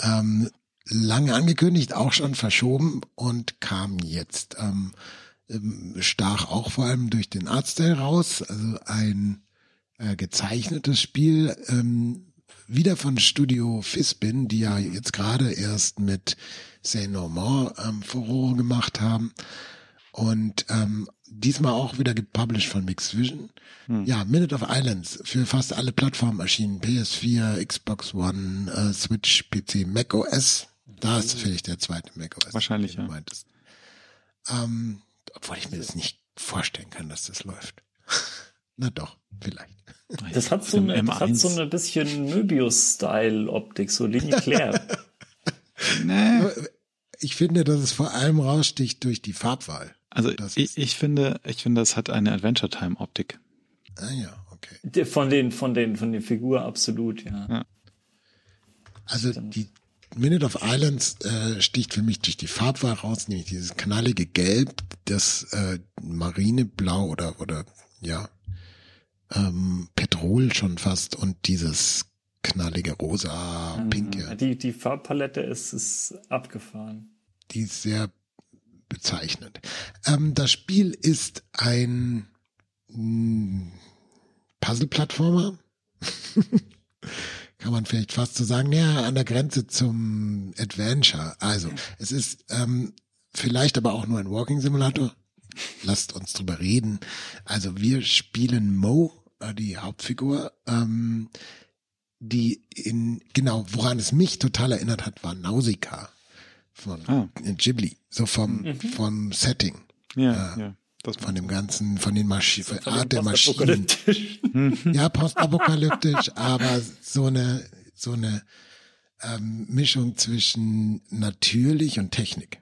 Ähm, lange angekündigt, auch schon verschoben und kam jetzt. Ähm, ähm, stach auch vor allem durch den Artstyle raus, also ein äh, gezeichnetes Spiel, ähm, wieder von Studio Fispin, die ja jetzt gerade erst mit Say No More ähm, Furore gemacht haben. Und ähm, diesmal auch wieder gepublished von Mixed Vision. Hm. Ja, Minute of Islands für fast alle Plattformen erschienen. PS4, Xbox One, äh, Switch, PC, Mac OS. Da ist vielleicht der zweite Mac OS. Wahrscheinlich, ja. Meintest. Ähm, obwohl ich mir das nicht vorstellen kann, dass das läuft. Na doch, vielleicht. Das hat so eine, das hat so eine bisschen Möbius-Style-Optik, so Linie claire. nee. Ich finde, dass es vor allem raussticht durch die Farbwahl. Also ich, ich finde, ich finde, es hat eine Adventure Time Optik. Ah ja, okay. Von den, von den, von den Figuren absolut, ja. ja. Also die Minute of Islands äh, sticht für mich durch die Farbwahl raus, nämlich dieses knallige Gelb, das äh, Marineblau oder oder ja ähm, Petrol schon fast und dieses knallige rosa, mhm. pinke. Die, die Farbpalette ist, ist abgefahren. Die ist sehr bezeichnend. Ähm, das Spiel ist ein hm, Puzzle-Plattformer. Kann man vielleicht fast so sagen, ja, an der Grenze zum Adventure. Also, es ist ähm, vielleicht aber auch nur ein Walking Simulator lasst uns drüber reden. Also wir spielen Mo, äh, die Hauptfigur, ähm, die in, genau, woran es mich total erinnert hat, war Nausicaa von ah. Ghibli, so vom, mhm. vom Setting. Ja, äh, ja. Das von dem ganzen, von den Maschinen, von Art der Maschinen. ja, postapokalyptisch, aber so eine, so eine ähm, Mischung zwischen natürlich und Technik.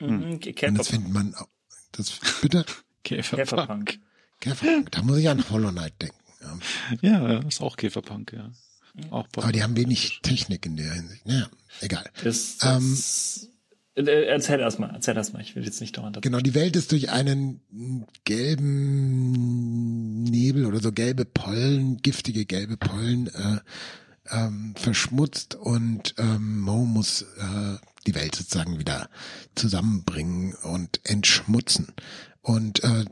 Mhm, und das findet man auch, das, bitte? Käferpunk. Käferpunk. Da muss ich an Hollow Knight denken. Ja, ja ist auch Käferpunk, ja. Auch Aber die haben wenig Technik in der Hinsicht. Naja, egal. Ist das, ähm, äh, erzähl erstmal, erzähl erstmal, ich will jetzt nicht dauernd. Genau, die Welt ist durch einen gelben Nebel oder so gelbe Pollen, giftige gelbe Pollen äh, ähm, verschmutzt und ähm, Mo muss äh, die Welt sozusagen wieder zusammenbringen und entschmutzen. Und äh,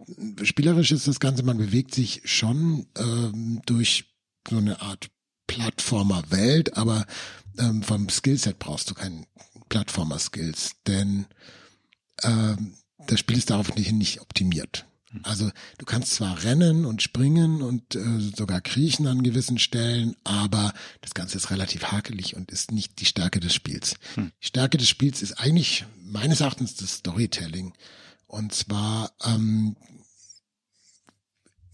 spielerisch ist das Ganze, man bewegt sich schon ähm, durch so eine Art Plattformer-Welt, aber ähm, vom Skillset brauchst du keinen Plattformer-Skills, denn ähm, das Spiel ist darauf nicht, nicht optimiert. Also du kannst zwar rennen und springen und äh, sogar kriechen an gewissen Stellen, aber das Ganze ist relativ hakelig und ist nicht die Stärke des Spiels. Hm. Die Stärke des Spiels ist eigentlich meines Erachtens das Storytelling. Und zwar ähm,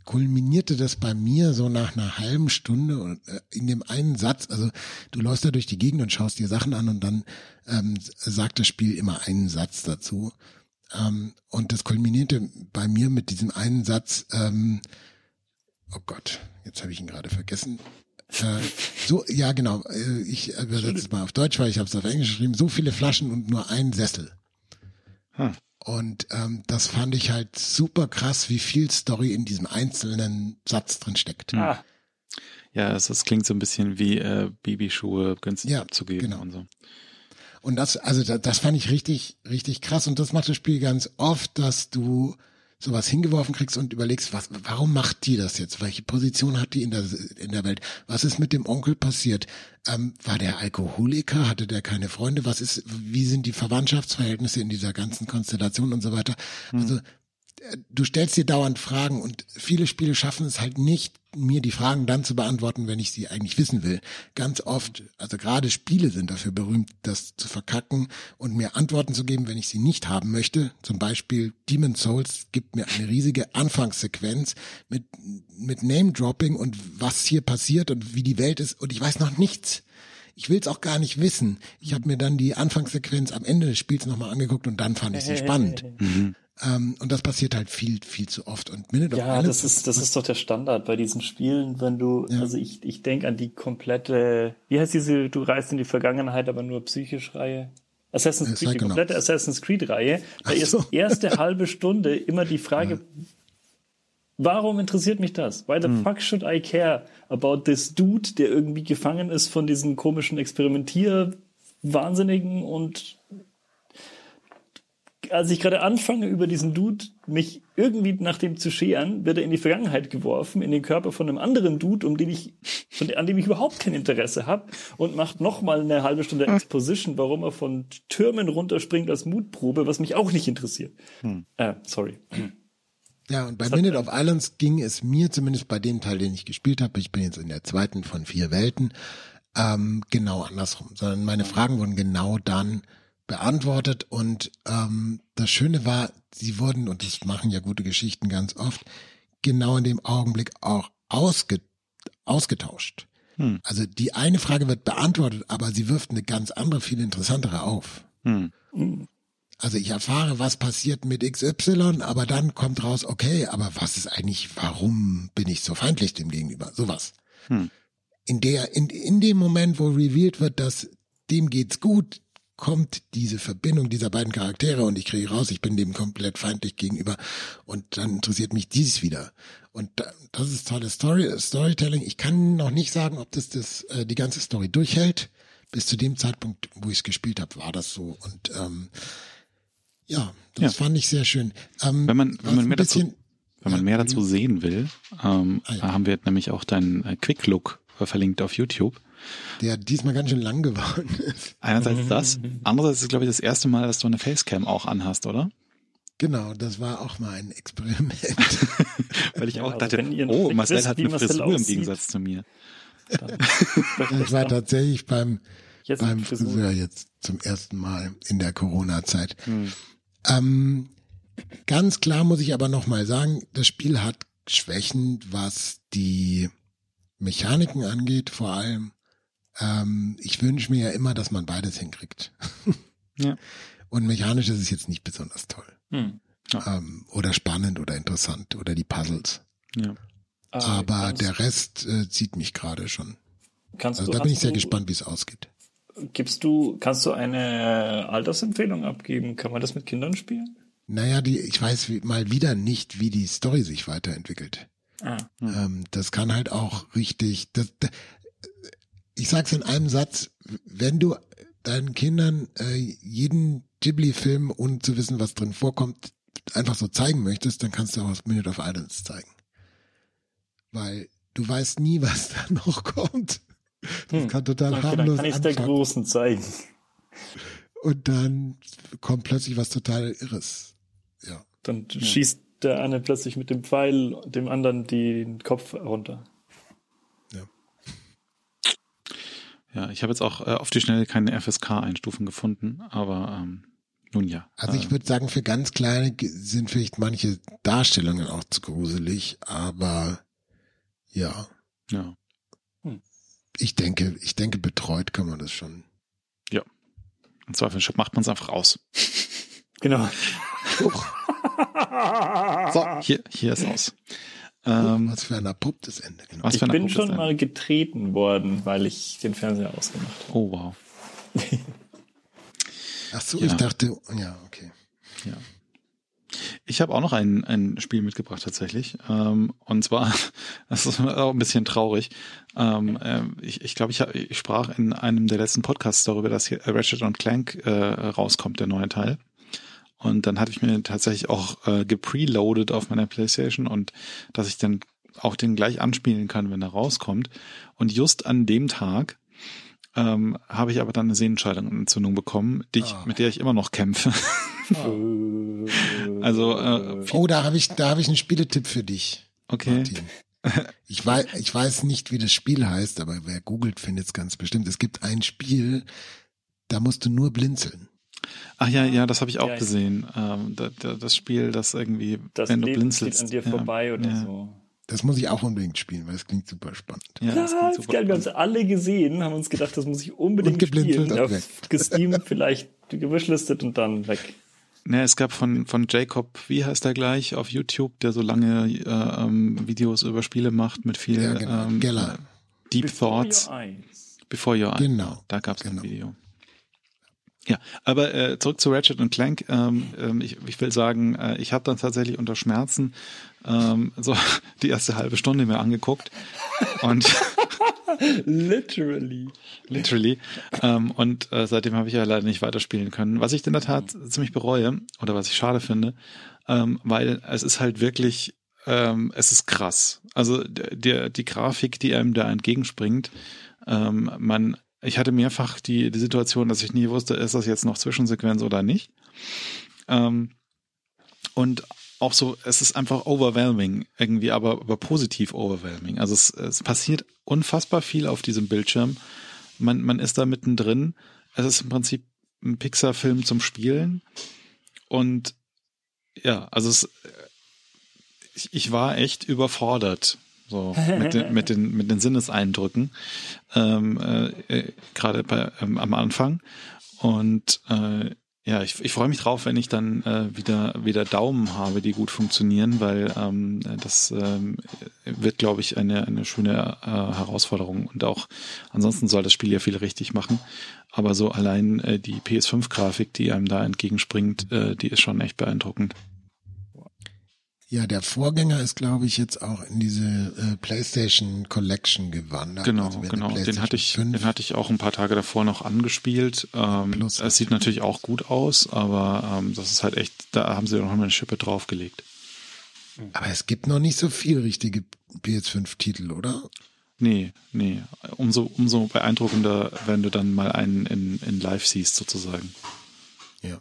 kulminierte das bei mir so nach einer halben Stunde und äh, in dem einen Satz, also du läufst da durch die Gegend und schaust dir Sachen an und dann ähm, sagt das Spiel immer einen Satz dazu. Ähm, und das kulminierte bei mir mit diesem einen Satz, ähm, oh Gott, jetzt habe ich ihn gerade vergessen. Äh, so, ja genau, äh, ich übersetze es mal auf Deutsch, weil ich habe es auf Englisch geschrieben, so viele Flaschen und nur ein Sessel. Hm. Und ähm, das fand ich halt super krass, wie viel Story in diesem einzelnen Satz drin steckt. Ah. Ja, das, das klingt so ein bisschen wie äh, Babyschuhe günstig ja, abzugeben genau. und so. Und das, also das, das fand ich richtig, richtig krass. Und das macht das Spiel ganz oft, dass du sowas hingeworfen kriegst und überlegst, was, warum macht die das jetzt? Welche Position hat die in der, in der Welt? Was ist mit dem Onkel passiert? Ähm, war der Alkoholiker? Hatte der keine Freunde? Was ist, wie sind die Verwandtschaftsverhältnisse in dieser ganzen Konstellation und so weiter? Hm. Also, du stellst dir dauernd Fragen und viele Spiele schaffen es halt nicht, mir die Fragen dann zu beantworten, wenn ich sie eigentlich wissen will. Ganz oft, also gerade Spiele sind dafür berühmt, das zu verkacken und mir Antworten zu geben, wenn ich sie nicht haben möchte. Zum Beispiel Demon Souls gibt mir eine riesige Anfangssequenz mit, mit Name-Dropping und was hier passiert und wie die Welt ist und ich weiß noch nichts. Ich will es auch gar nicht wissen. Ich habe mir dann die Anfangssequenz am Ende des Spiels nochmal angeguckt und dann fand ich sie spannend. Mhm. Ähm, und das passiert halt viel, viel zu oft. Und Minute ja, das ist, das ist doch der Standard bei diesen Spielen, wenn du, ja. also ich, ich denke an die komplette, wie heißt diese, du reist in die Vergangenheit, aber nur psychisch Reihe? Assassin's Creed, die komplette Assassin's Creed Reihe. Da ist so. erste halbe Stunde immer die Frage, ja. Warum interessiert mich das? Why the hm. fuck should I care about this dude, der irgendwie gefangen ist von diesen komischen Experimentier Wahnsinnigen und als ich gerade anfange, über diesen Dude mich irgendwie nach dem zu scheren, wird er in die Vergangenheit geworfen, in den Körper von einem anderen Dude, um den ich, von, an dem ich überhaupt kein Interesse habe, und macht nochmal eine halbe Stunde hm. Exposition, warum er von Türmen runterspringt als Mutprobe, was mich auch nicht interessiert. Hm. Äh, sorry. Ja, und bei Das Minute of Islands ging es mir zumindest bei dem Teil, den ich gespielt habe, ich bin jetzt in der zweiten von vier Welten, ähm, genau andersrum, sondern meine Fragen wurden genau dann beantwortet und ähm, das Schöne war, sie wurden, und das machen ja gute Geschichten ganz oft, genau in dem Augenblick auch ausge, ausgetauscht. Hm. Also die eine Frage wird beantwortet, aber sie wirft eine ganz andere, viel interessantere auf. Hm. Also ich erfahre, was passiert mit XY, aber dann kommt raus, okay, aber was ist eigentlich, warum bin ich so feindlich dem gegenüber? Sowas. Hm. In der, in, in dem Moment, wo revealed wird, dass dem geht's gut, kommt diese Verbindung dieser beiden Charaktere und ich kriege raus, ich bin dem komplett feindlich gegenüber und dann interessiert mich dies wieder. Und da, das ist tolles Story, Storytelling. Ich kann noch nicht sagen, ob das, das äh, die ganze Story durchhält. Bis zu dem Zeitpunkt, wo ich es gespielt habe, war das so. Und ähm, ja, das Ja. fand ich sehr schön. Ähm, Wenn man, wenn man mehr dazu, wenn man Ja, mehr dazu sehen will, ähm, Ah, ja. haben wir nämlich auch deinen äh, Quick Look äh, verlinkt auf YouTube. der diesmal ganz schön lang geworden ist. Einerseits das, andererseits ist es, glaube ich, das erste Mal, dass du eine Facecam auch anhast, oder? Genau, das war auch mal ein Experiment. Weil ich Ja, auch also dachte, wenn ihr oh, nicht Marcel wisst, hat eine Marcel Frisur im aussieht, Gegensatz zu mir. Dann, ich war tatsächlich beim, Jetzt beim Frisur. Friseur jetzt zum ersten Mal in der Corona-Zeit. Hm. Ähm, ganz klar muss ich aber nochmal sagen, das Spiel hat Schwächen, was die Mechaniken angeht, vor allem. Ähm, ich wünsche mir ja immer, dass man beides hinkriegt. Ja. Und mechanisch ist es jetzt nicht besonders toll. Hm. Ähm, oder spannend oder interessant oder die Puzzles. Ja. Aber Ah, kannst, der Rest äh, zieht mich gerade schon. kannst Also du, da bin ich sehr gespannt, wie es ausgeht. Gibst du, kannst du eine Altersempfehlung abgeben? Kann man das mit Kindern spielen? Naja, die, ich weiß mal wieder nicht, wie die Story sich weiterentwickelt. Ah. Hm. Ähm, das kann halt auch richtig. Das, das, ich sag's in einem Satz: Wenn du deinen Kindern äh, jeden Ghibli-Film, ohne zu wissen, was drin vorkommt, einfach so zeigen möchtest, dann kannst du auch Minute of Islands zeigen, weil du weißt nie, was da noch kommt. Das Hm. kann total Okay, dann harmlos kann ich der. Großen zeigen. Und dann kommt plötzlich was total Irres. Ja. Dann schießt der eine plötzlich mit dem Pfeil dem anderen den Kopf runter. Ja, ich habe jetzt auch äh, auf die Schnelle keine FSK-Einstufung gefunden, aber ähm, nun ja. Also ich äh, würde sagen, für ganz kleine sind vielleicht manche Darstellungen auch zu gruselig, aber ja, ja. Ich denke, ich denke, betreut kann man das schon. Im Zweifel macht man es einfach aus. Genau. So, hier, hier ist aus. Ähm, Was für ein abruptes Ende, genau. was Ich bin schon Ende. mal getreten worden, weil ich den Fernseher ausgemacht habe. Oh, wow. Ach so, Ja. ich dachte, ja, okay. Ja. Ich habe auch noch ein, ein Spiel mitgebracht tatsächlich. Ähm, und zwar, das ist auch ein bisschen traurig. Ähm, ähm, ich ich, glaube, ich, ich sprach in einem der letzten Podcasts darüber, dass hier Ratchet und Clank äh, rauskommt, der neue Teil. Und dann hatte ich mir tatsächlich auch äh, gepreloadet auf meiner Playstation und dass ich dann auch den gleich anspielen kann, wenn er rauskommt. Und just an dem Tag ähm, habe ich aber dann eine Sehnenscheidenentzündung bekommen, die ich, Ah. mit der ich immer noch kämpfe. Also, äh, Oh, da habe ich, da habe ich einen Spieletipp für dich, Okay. Martin. Ich weiß, ich weiß nicht, wie das Spiel heißt, aber wer googelt, findet es ganz bestimmt. Es gibt ein Spiel, da musst du nur blinzeln. Ach ja, ja, das habe ich auch Ja, gesehen. Ähm, da, da, das Spiel, das irgendwie, das wenn du Leben blinzelst. geht an dir ja, vorbei oder ja, so. Das muss ich auch unbedingt spielen, weil es klingt super spannend. Ja, das klingt ist super geil. Wir haben es alle gesehen, haben uns gedacht, das muss ich unbedingt Und geblinzelt spielen. und Auf weg. Gesteam vielleicht gewishlistet und dann weg. Ne, es gab von, von Jacob, wie heißt er gleich, auf YouTube, der so lange äh, ähm, Videos über Spiele macht mit viel Ja, genau. ähm, Geller. Deep Before Thoughts. your eyes. Before Your Eyes. Genau. Da gab es Genau. ein Video. Ja, aber äh, zurück zu Ratchet und Clank. Ähm, ähm, ich, ich will sagen, äh, ich habe dann tatsächlich unter Schmerzen ähm, so die erste halbe Stunde mir angeguckt und Literally. literally ähm, und äh, seitdem habe ich ja leider nicht weiterspielen können. Was ich in der Tat ziemlich bereue oder was ich schade finde, ähm, weil es ist halt wirklich ähm, es ist krass. Also der, die Grafik, die einem da entgegenspringt, ähm, man ich hatte mehrfach die, die Situation, dass ich nie wusste, ist das jetzt noch Zwischensequenz oder nicht. Ähm, und auch so, es ist einfach overwhelming, irgendwie, aber, aber positiv overwhelming. Also es, es passiert unfassbar viel auf diesem Bildschirm. Man, man ist da mittendrin. Es ist im Prinzip ein Pixar-Film zum Spielen. Und ja, also es, ich, ich war echt überfordert so mit den, mit den, mit den Sinneseindrücken, ähm, äh, gerade bei, ähm, am Anfang. Und äh, ja, ich, ich freue mich drauf, wenn ich dann äh, wieder wieder Daumen habe, die gut funktionieren, weil ähm, das ähm, wird, glaube ich, eine eine schöne äh, Herausforderung und auch ansonsten soll das Spiel ja viel richtig machen. Aber so allein äh, die PS5-Grafik, die einem da entgegenspringt, äh, die ist schon echt beeindruckend. Ja, der Vorgänger ist, glaube ich, jetzt auch in diese äh, PlayStation Collection gewandert. Genau, also genau. Den hatte ich, 5. den hatte ich auch ein paar Tage davor noch angespielt. Ähm, Plus. Es sieht natürlich auch gut aus, aber ähm, das ist halt echt, da haben sie noch mal eine Schippe draufgelegt. Aber es gibt noch nicht so viel richtige PS5-Titel, oder? Nee, nee. Umso, umso beeindruckender, wenn du dann mal einen in, in live siehst, sozusagen. Ja.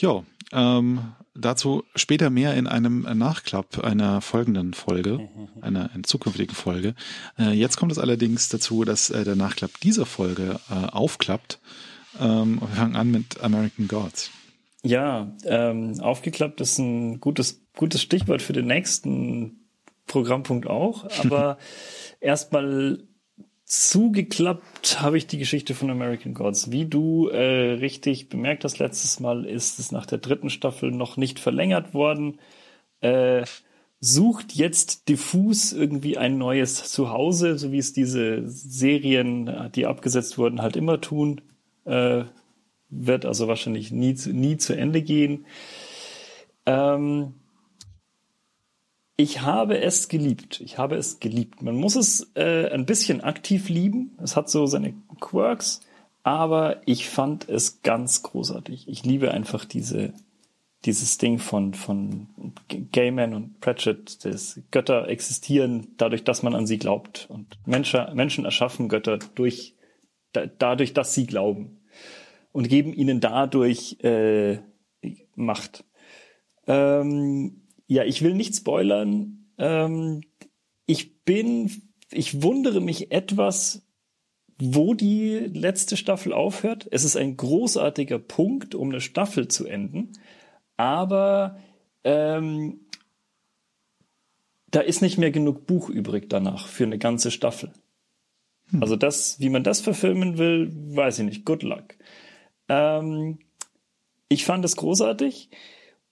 Ja, ähm, dazu später mehr in einem Nachklapp einer folgenden Folge, einer, einer zukünftigen Folge. Äh, jetzt kommt es allerdings dazu, dass äh, der Nachklapp dieser Folge äh, aufklappt. Ähm, wir fangen an mit American Gods. Ja, ähm, aufgeklappt ist ein gutes, gutes Stichwort für den nächsten Programmpunkt auch. Aber erstmal zugeklappt habe ich die Geschichte von American Gods. Wie du äh, richtig bemerkt hast letztes Mal, ist es nach der dritten Staffel noch nicht verlängert worden. Äh, sucht jetzt diffus irgendwie ein neues Zuhause, so wie es diese Serien, die abgesetzt wurden, halt immer tun. Äh, wird also wahrscheinlich nie, nie zu Ende gehen. Ähm, ich habe es geliebt. Ich habe es geliebt. Man muss es äh, ein bisschen aktiv lieben. Es hat so seine Quirks, aber ich fand es ganz großartig. Ich liebe einfach diese dieses Ding von von Gaiman und Pratchett, dass Götter existieren dadurch, dass man an sie glaubt und Menschen Menschen erschaffen Götter durch da, dadurch, dass sie glauben und geben ihnen dadurch äh, Macht. Ähm, ja, ich will nicht spoilern. Ähm, ich bin, ich wundere mich etwas, wo die letzte Staffel aufhört. Es ist ein großartiger Punkt, um eine Staffel zu enden. Aber ähm, da ist nicht mehr genug Buch übrig danach für eine ganze Staffel. Hm. Also das, wie man das verfilmen will, weiß ich nicht. Good luck. Ähm, ich fand es großartig.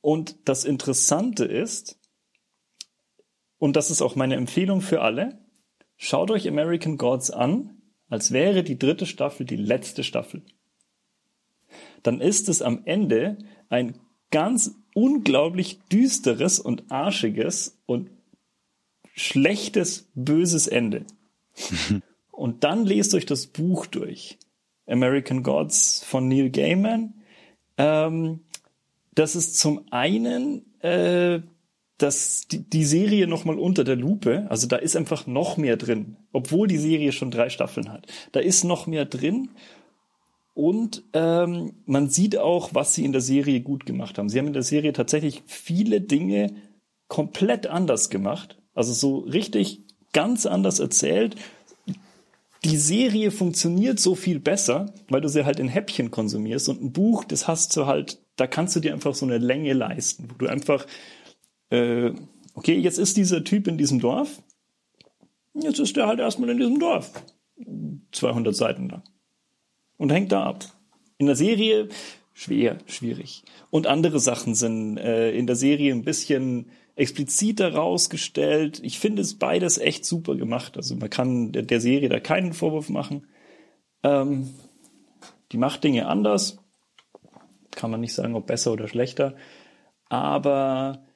Und das Interessante ist, und das ist auch meine Empfehlung für alle, schaut euch American Gods an, als wäre die dritte Staffel die letzte Staffel. Dann ist es am Ende ein ganz unglaublich düsteres und arschiges und schlechtes, böses Ende. und dann lest euch das Buch durch. American Gods von Neil Gaiman. Ähm, das ist zum einen äh, dass die, die Serie nochmal unter der Lupe, also da ist einfach noch mehr drin, obwohl die Serie schon drei Staffeln hat. Da ist noch mehr drin und ähm, man sieht auch, was sie in der Serie gut gemacht haben. Sie haben in der Serie tatsächlich viele Dinge komplett anders gemacht, also so richtig ganz anders erzählt. Die Serie funktioniert so viel besser, weil du sie halt in Häppchen konsumierst und ein Buch, das hast du halt da kannst du dir einfach so eine Länge leisten, wo du einfach, äh, okay, jetzt ist dieser Typ in diesem Dorf, jetzt ist der halt erstmal in diesem Dorf, 200 Seiten lang und hängt da ab. In der Serie schwer, schwierig. Und andere Sachen sind äh, in der Serie ein bisschen expliziter rausgestellt. Ich finde es beides echt super gemacht. Also man kann der, der Serie da keinen Vorwurf machen. Ähm, die macht Dinge anders kann man nicht sagen, ob besser oder schlechter. Aber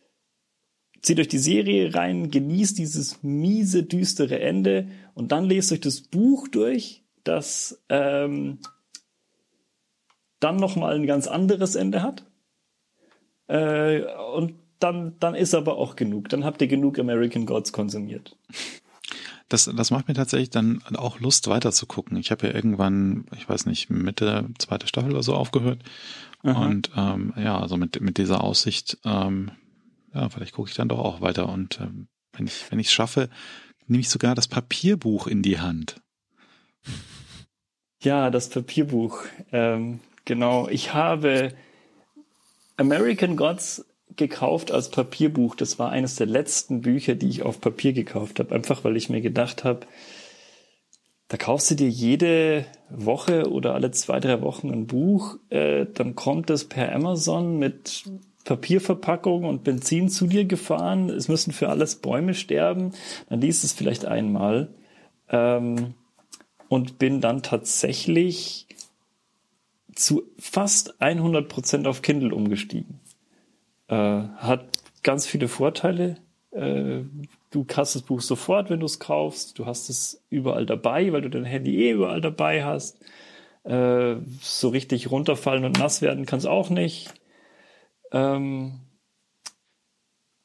zieht euch die Serie rein, genießt dieses miese, düstere Ende und dann lest euch das Buch durch, das ähm, dann nochmal ein ganz anderes Ende hat. Äh, und dann, dann ist aber auch genug. Dann habt ihr genug American Gods konsumiert. das, das macht mir tatsächlich dann auch Lust weiter zu gucken. Ich habe ja irgendwann, ich weiß nicht, Mitte zweite Staffel oder so aufgehört. Aha. Und ähm, ja, also mit, mit dieser Aussicht, ähm, ja, vielleicht gucke ich dann doch auch weiter. Und ähm, wenn ich wenn ich es schaffe, nehme ich sogar das Papierbuch in die Hand. Ja, das Papierbuch. Ähm, genau. Ich habe American Gods gekauft als Papierbuch. Das war eines der letzten Bücher, die ich auf Papier gekauft habe. Einfach weil ich mir gedacht habe, da kaufst du dir jede Woche oder alle zwei, drei Wochen ein Buch, äh, dann kommt es per Amazon mit Papierverpackung und Benzin zu dir gefahren. Es müssen für alles Bäume sterben. Dann liest es vielleicht einmal ähm, und bin dann tatsächlich zu fast 100 Prozent auf Kindle umgestiegen. Äh, hat ganz viele Vorteile. Äh, du hast das Buch sofort, wenn du es kaufst. Du hast es überall dabei, weil du dein Handy eh überall dabei hast. Äh, so richtig runterfallen und nass werden kann es auch nicht. Ähm,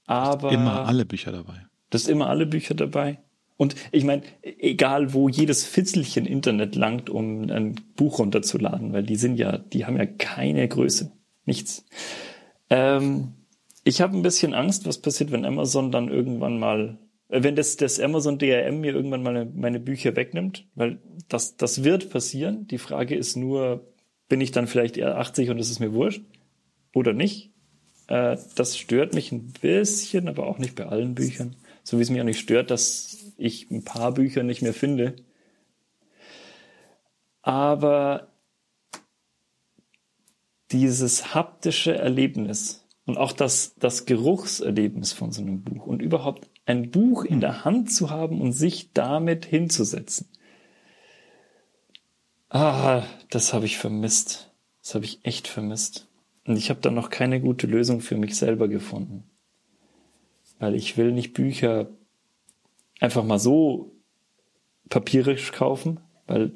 aber immer alle Bücher dabei. Das ist immer alle Bücher dabei. Und ich meine, egal wo jedes Fitzelchen Internet langt, um ein Buch runterzuladen, weil die sind ja, die haben ja keine Größe. Nichts. Ähm, ich habe ein bisschen Angst, was passiert, wenn Amazon dann irgendwann mal, äh, wenn das, das Amazon DRM mir irgendwann mal meine, meine Bücher wegnimmt, weil das, das wird passieren. Die Frage ist nur, bin ich dann vielleicht eher 80 und es ist mir wurscht oder nicht? Äh, das stört mich ein bisschen, aber auch nicht bei allen Büchern. So wie es mich auch nicht stört, dass ich ein paar Bücher nicht mehr finde. Aber dieses haptische Erlebnis und auch das, das Geruchserlebnis von so einem Buch und überhaupt ein Buch in der Hand zu haben und sich damit hinzusetzen. Ah, das habe ich vermisst. Das habe ich echt vermisst. Und ich habe da noch keine gute Lösung für mich selber gefunden. Weil ich will nicht Bücher einfach mal so papierisch kaufen, weil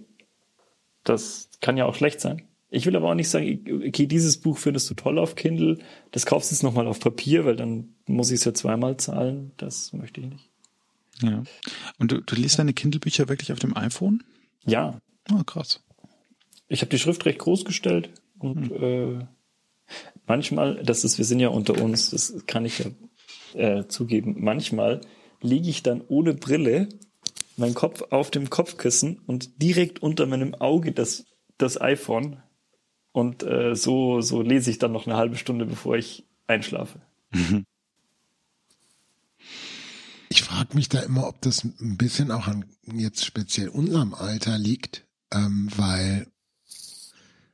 das kann ja auch schlecht sein. Ich will aber auch nicht sagen, okay, dieses Buch findest du toll auf Kindle, das kaufst du jetzt nochmal auf Papier, weil dann muss ich es ja zweimal zahlen. Das möchte ich nicht. Ja. Und du, du liest deine Kindle-Bücher wirklich auf dem iPhone? Ja. Oh, krass. Ich habe die Schrift recht groß gestellt und hm. äh, manchmal, das ist, wir sind ja unter uns, das kann ich ja äh, zugeben, manchmal liege ich dann ohne Brille, mein Kopf auf dem Kopfkissen und direkt unter meinem Auge das, das iPhone. Und äh, so, so lese ich dann noch eine halbe Stunde, bevor ich einschlafe. Mhm. Ich frage mich da immer, ob das ein bisschen auch an jetzt speziell unserem Alter liegt, ähm, weil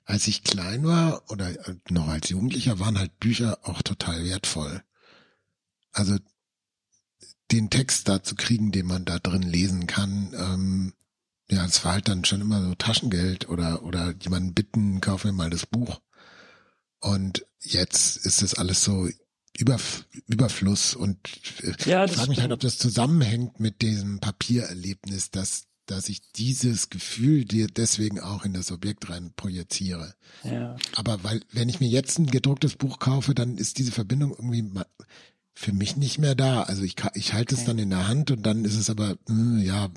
als ich klein war oder äh, noch als Jugendlicher waren halt Bücher auch total wertvoll. Also den Text da zu kriegen, den man da drin lesen kann. Ähm, ja, es war halt dann schon immer so Taschengeld oder oder jemanden bitten, kauf mir mal das Buch. Und jetzt ist das alles so über, Überfluss und äh, ja, ich frage mich halt, ob das zusammenhängt mit diesem Papiererlebnis, dass dass ich dieses Gefühl dir deswegen auch in das Objekt rein projiziere. Ja. Aber weil, wenn ich mir jetzt ein gedrucktes Buch kaufe, dann ist diese Verbindung irgendwie für mich nicht mehr da. Also ich, ich halte es dann in der Hand und dann ist es aber, äh, ja,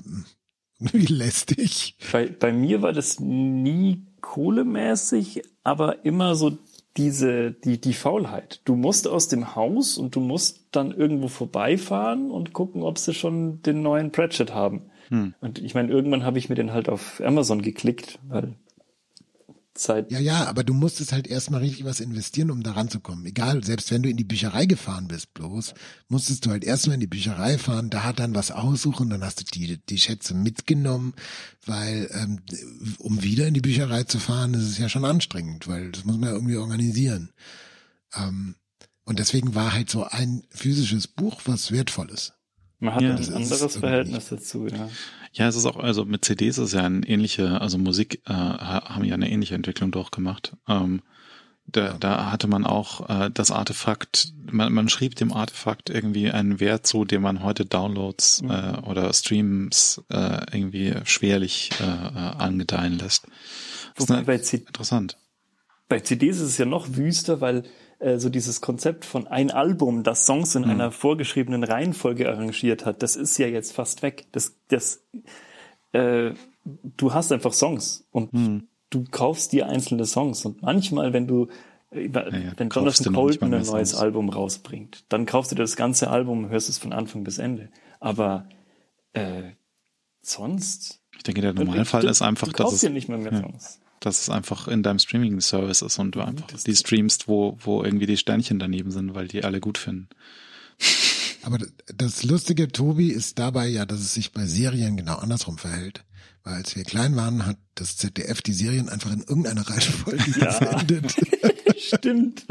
wie lästig. Bei, bei mir war das nie kohlemäßig, aber immer so diese, die, die Faulheit. Du musst aus dem Haus und du musst dann irgendwo vorbeifahren und gucken, ob sie schon den neuen Pratchett haben. Hm. Und ich meine, irgendwann habe ich mir den halt auf Amazon geklickt, weil Zeit. Ja, ja, aber du musstest halt erstmal richtig was investieren, um da ranzukommen. Egal, selbst wenn du in die Bücherei gefahren bist, bloß, musstest du halt erstmal in die Bücherei fahren, da dann was aussuchen, dann hast du die, die Schätze mitgenommen, weil, ähm, um wieder in die Bücherei zu fahren, ist es ja schon anstrengend, weil das muss man ja irgendwie organisieren. Ähm, und deswegen war halt so ein physisches Buch was Wertvolles. Man hat ja, ein anderes Verhältnis dazu, ja. Ja, es ist auch, also mit CDs ist ja ein ähnliche, also Musik äh, haben ja eine ähnliche Entwicklung durchgemacht. Ähm, da, da hatte man auch äh, das Artefakt, man, man schrieb dem Artefakt irgendwie einen Wert zu, den man heute Downloads mhm. äh, oder Streams äh, irgendwie schwerlich äh, äh angedeihen lässt. Das Wobei ist bei interessant. Bei CDs ist es ja noch wüster, weil äh, so dieses Konzept von ein Album, das Songs in mhm. einer vorgeschriebenen Reihenfolge arrangiert hat, das ist ja jetzt fast weg. Das, das, äh, du hast einfach Songs und mhm. du kaufst dir einzelne Songs und manchmal, wenn du äh, ja, ja, wenn Jonathan Colton ein neues. Album rausbringt, dann kaufst du dir das ganze Album, hörst es von Anfang bis Ende. Aber äh, sonst. Ich denke, der Normalfall du, ist einfach, du dass es nicht mehr mehr Songs. Dass es einfach in deinem Streaming-Service ist und du einfach die streamst, wo, wo irgendwie die Sternchen daneben sind, weil die alle gut finden. Aber das Lustige, Tobi, ist dabei ja, dass es sich bei Serien genau andersrum verhält. Weil als wir klein waren, hat das ZDF die Serien einfach in irgendeiner Reihenfolge ja. gesendet. Stimmt.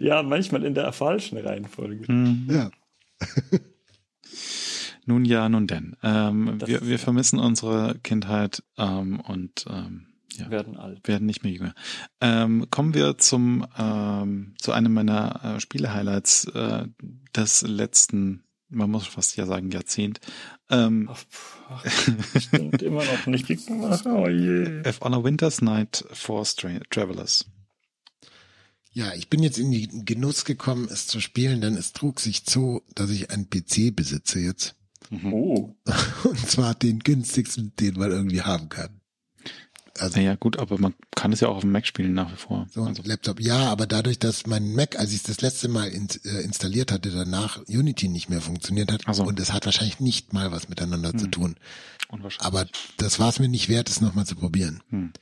Ja, manchmal in der falschen Reihenfolge. Mhm. Ja. nun ja, nun denn. Ähm, wir, wir vermissen unsere Kindheit ähm, und ähm, ja, werden alt. Werden nicht mehr jünger. Ähm, kommen wir zum ähm, zu einem meiner äh, Spiele-Highlights äh, des letzten man muss fast ja sagen Jahrzehnt. Ähm, ach, stimmt immer noch nicht gemacht. Oh je. If on a Winter's Night for Travelers. Ja, ich bin jetzt in den Genuss gekommen, es zu spielen, denn es trug sich zu, dass ich einen PC besitze jetzt. Mhm. Oh. Und zwar den günstigsten, den man irgendwie haben kann. Also, naja, gut, aber man kann es ja auch auf dem Mac spielen nach wie vor. So also. Laptop, ja, aber dadurch, dass mein Mac, als ich es das letzte Mal in, äh, installiert hatte, danach Unity nicht mehr funktioniert hat also. und es hat wahrscheinlich nicht mal was miteinander hm. zu tun. Aber das war es mir nicht wert, es nochmal zu probieren. Hm.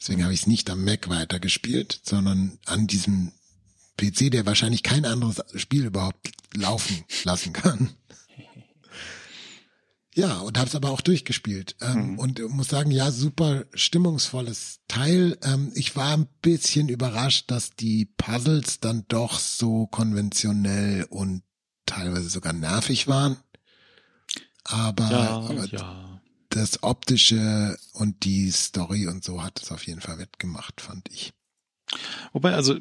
Deswegen habe ich es nicht am Mac weitergespielt, sondern an diesem PC, der wahrscheinlich kein anderes Spiel überhaupt laufen lassen kann. Ja, und habe es aber auch durchgespielt. Ähm, mhm. Und muss sagen, ja, super stimmungsvolles Teil. Ähm, ich war ein bisschen überrascht, dass die Puzzles dann doch so konventionell und teilweise sogar nervig waren. Aber, ja, aber ja. das Optische und die Story und so hat es auf jeden Fall wettgemacht, fand ich. Wobei, also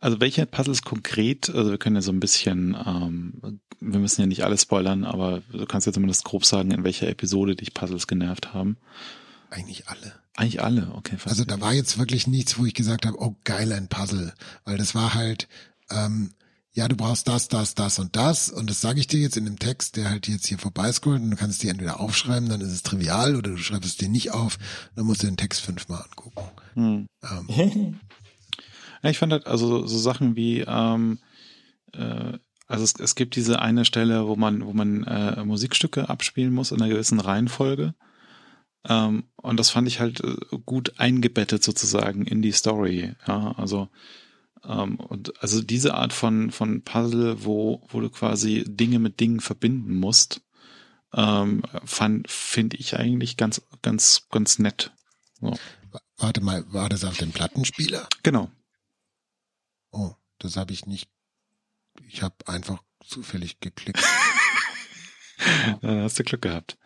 also welche Puzzles konkret, also wir können ja so ein bisschen, ähm, wir müssen ja nicht alles spoilern, aber du kannst ja zumindest grob sagen, in welcher Episode dich Puzzles genervt haben. Eigentlich alle. Eigentlich alle, okay. Also da war jetzt wirklich nichts, wo ich gesagt habe, oh geil, ein Puzzle. Weil das war halt, ähm, ja, du brauchst das, das, das und das. Und das sage ich dir jetzt in dem Text, der halt jetzt hier vorbeiscrollt. Und du kannst dir entweder aufschreiben, dann ist es trivial, oder du schreibst es dir nicht auf, dann musst du den Text fünfmal angucken. Hm. Ähm, Ja, ich fand halt also so Sachen wie, ähm, äh, also es, es gibt diese eine Stelle, wo man, wo man äh, Musikstücke abspielen muss in einer gewissen Reihenfolge. Ähm, und das fand ich halt äh, gut eingebettet sozusagen in die Story. Ja, also ähm, und also diese Art von von Puzzle, wo wo du quasi Dinge mit Dingen verbinden musst, ähm, fand finde ich eigentlich ganz ganz ganz nett. So. Warte mal, war das auf dem Plattenspieler? Genau. Oh, das habe ich nicht. Ich habe einfach zufällig geklickt. ja, hast du Glück gehabt.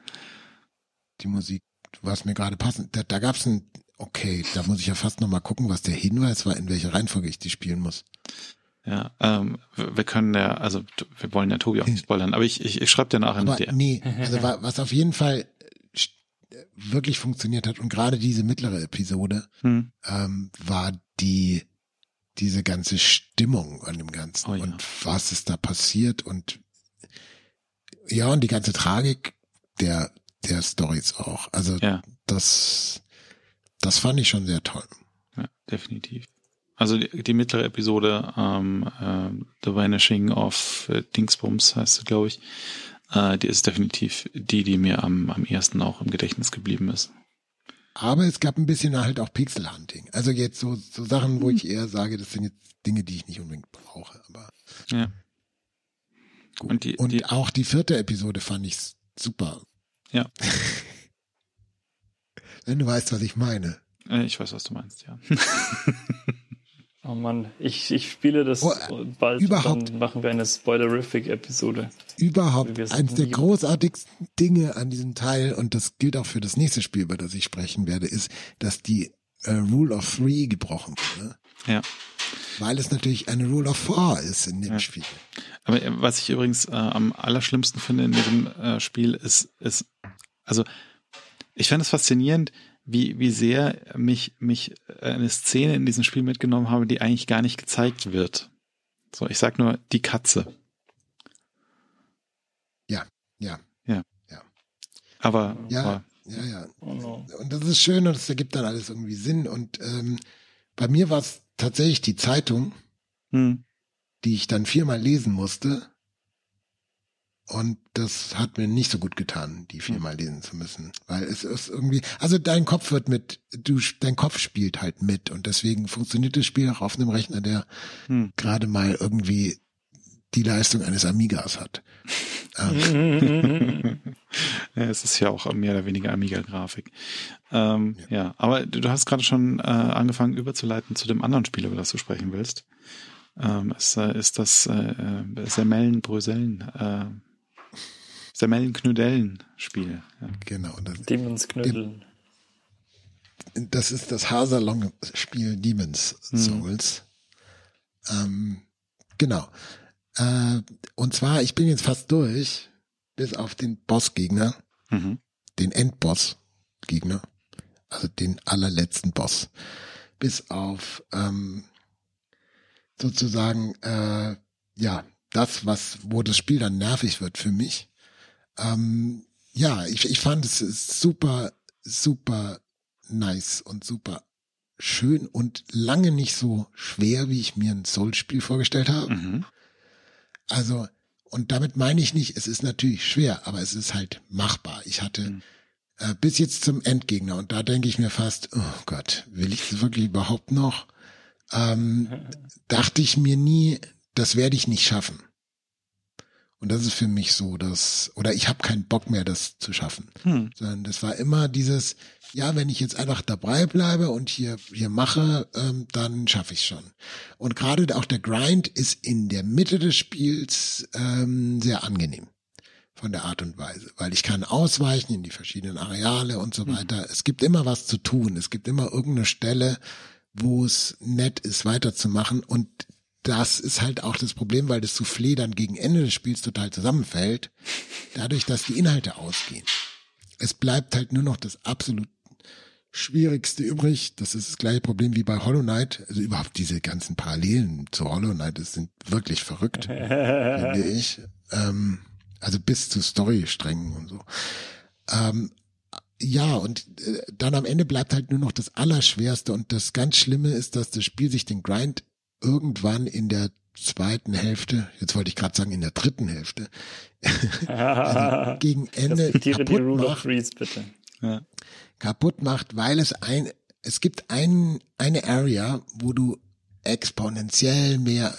Die Musik, was mir gerade passend. Da, da gab es ein. Okay, da muss ich ja fast noch mal gucken, was der Hinweis war, in welcher Reihenfolge ich die spielen muss. Ja, ähm, wir können ja, also wir wollen ja Tobi auch nicht spoilern, aber ich, ich, ich schreibe dir nachher aber der. Nee, also was auf jeden Fall wirklich funktioniert hat und gerade diese mittlere Episode hm. ähm, war die diese ganze Stimmung an dem Ganzen oh, ja. und was ist da passiert und ja, und die ganze Tragik der, der Stories auch. Also ja. das, das fand ich schon sehr toll. Ja, definitiv. Also die, die mittlere Episode, ähm, äh, The Vanishing of äh, Dingsbums heißt sie, glaube ich, äh, die ist definitiv die, die mir am, am ersten auch im Gedächtnis geblieben ist. Aber es gab ein bisschen halt auch Pixel-Hunting. Also jetzt so, so Sachen, wo hm. ich eher sage, das sind jetzt Dinge, die ich nicht unbedingt brauche. Aber ja. Gut. Und, die, Und die, auch die vierte Episode fand ich super. Ja. Wenn du weißt, was ich meine. Äh, ich weiß, was du meinst, ja. Oh Mann, ich, ich spiele das oh, bald. Überhaupt. Dann machen wir eine Spoilerific-Episode. Überhaupt. Eines der großartigsten Dinge an diesem Teil, und das gilt auch für das nächste Spiel, über das ich sprechen werde, ist, dass die äh, Rule of Three gebrochen wurde. Ja. Weil es natürlich eine Rule of Four ist in dem ja. Spiel. Aber äh, was ich übrigens äh, am allerschlimmsten finde in diesem äh, Spiel ist, ist, also ich fand es faszinierend, wie, wie sehr mich, mich eine Szene in diesem Spiel mitgenommen habe, die eigentlich gar nicht gezeigt wird. So, ich sag nur die Katze. Ja, ja. Ja. Ja. Aber, Ja, aber ja, ja. Oh no. Und das ist schön und es ergibt dann alles irgendwie Sinn. Und ähm, bei mir war es tatsächlich die Zeitung, hm, die ich dann viermal lesen musste. Und das hat mir nicht so gut getan, die viermal lesen zu müssen. Weil es ist irgendwie, also dein Kopf wird mit, du, dein Kopf spielt halt mit. Und deswegen funktioniert das Spiel auch auf einem Rechner, der hm. gerade mal irgendwie die Leistung eines Amigas hat. Ähm, ja, es ist ja auch mehr oder weniger Amiga-Grafik. Ähm, ja. aber du, hast gerade schon äh, angefangen überzuleiten zu dem anderen Spiel, über das du sprechen willst. Ähm, es äh, ist das äh, Semellen-Brösellen, äh, Semellen-Knödellen-Spiel. Ja. genau. Und das, Demons knütteln. das ist das Haarsalon-Spiel Demon's Souls. Ähm, genau. Äh, und zwar, ich bin jetzt fast durch, bis auf den Bossgegner, Mhm. den Endboss-Gegner, also den allerletzten Boss. Bis auf ähm, sozusagen, äh, ja, das, was, wo das Spiel dann nervig wird für mich. Ähm, ja, ich, ich fand es super, super nice und super schön und lange nicht so schwer, wie ich mir ein Soul-Spiel vorgestellt habe. Mhm. Also, und damit meine ich nicht, es ist natürlich schwer, aber es ist halt machbar. Ich hatte Mhm. äh, bis jetzt zum Endgegner und da denke ich mir fast, oh Gott, will ich das wirklich überhaupt noch? Ähm, dachte ich mir nie, das werde ich nicht schaffen. Und das ist für mich so, dass, oder ich habe keinen Bock mehr, das zu schaffen. Hm. Sondern das war immer dieses, ja, wenn ich jetzt einfach dabei bleibe und hier, hier mache, ähm, dann schaffe ich schon. Und gerade auch der Grind ist in der Mitte des Spiels ähm, sehr angenehm von der Art und Weise, weil ich kann ausweichen in die verschiedenen Areale und so weiter. Es gibt immer was zu tun. Es gibt immer irgendeine Stelle, wo es nett ist, weiterzumachen und das ist halt auch das Problem, weil das Soufflé dann gegen Ende des Spiels total zusammenfällt, dadurch, dass die Inhalte ausgehen. Es bleibt halt nur noch das absolut Schwierigste übrig. Das ist das gleiche Problem wie bei Hollow Knight. Also überhaupt diese ganzen Parallelen zu Hollow Knight, das sind wirklich verrückt, finde ich. Ähm, also bis zu Storysträngen und so. Ähm, ja, und äh, dann am Ende bleibt halt nur noch das Allerschwerste und das ganz Schlimme ist, dass das Spiel sich den Grind irgendwann in der zweiten Hälfte, jetzt wollte ich gerade sagen in der dritten Hälfte, also gegen Ende die kaputt macht, Threes, bitte. Ja. kaputt macht, weil es ein, es gibt ein, eine Area, wo du exponentiell mehr,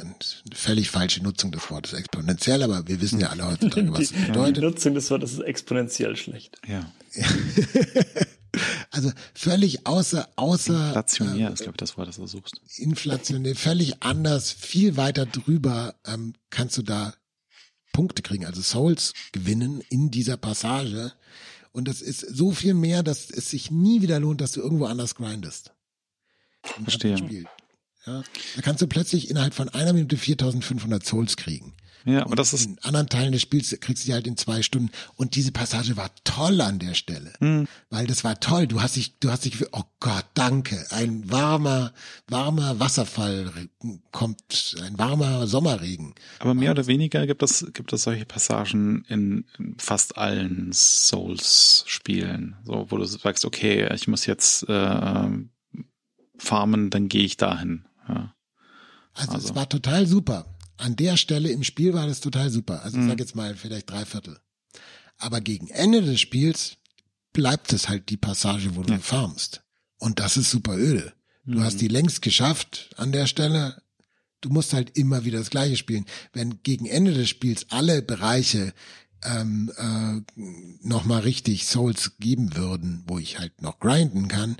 völlig falsche Nutzung des Wortes exponentiell, aber wir wissen ja alle heutzutage, was es Die, die bedeutet. Nutzung des Wortes ist exponentiell schlecht. ja. Also völlig außer, außer Inflationär ist, glaube ich, das Wort, das du suchst. inflationär, völlig anders, viel weiter drüber ähm, kannst du da Punkte kriegen, also Souls gewinnen in dieser Passage. Und das ist so viel mehr, dass es sich nie wieder lohnt, dass du irgendwo anders grindest. Verstehe. Spiel. Ja, da kannst du plötzlich innerhalb von einer Minute 4500 Souls kriegen. Ja, aber das ist, In anderen Teilen des Spiels kriegst du die halt in zwei Stunden. Und diese Passage war toll an der Stelle. hm, Weil das war toll. Du hast dich, du hast dich, oh Gott, danke. Ein warmer, warmer Wasserfall kommt, ein warmer Sommerregen. aber mehr oder weniger gibt es, gibt es solche Passagen in fast allen Souls-Spielen, so, wo du sagst, okay, ich muss jetzt äh, farmen, dann gehe ich dahin. Ja. Also, Also. es war total super. An der Stelle im Spiel war das total super. Also ich Mhm. sag jetzt mal vielleicht drei Viertel. Aber gegen Ende des Spiels bleibt es halt die Passage, wo du Ja. farmst. Und das ist super öde. Du Mhm. hast die längst geschafft an der Stelle. Du musst halt immer wieder das Gleiche spielen. Wenn gegen Ende des Spiels alle Bereiche ähm, äh, nochmal richtig Souls geben würden, wo ich halt noch grinden kann,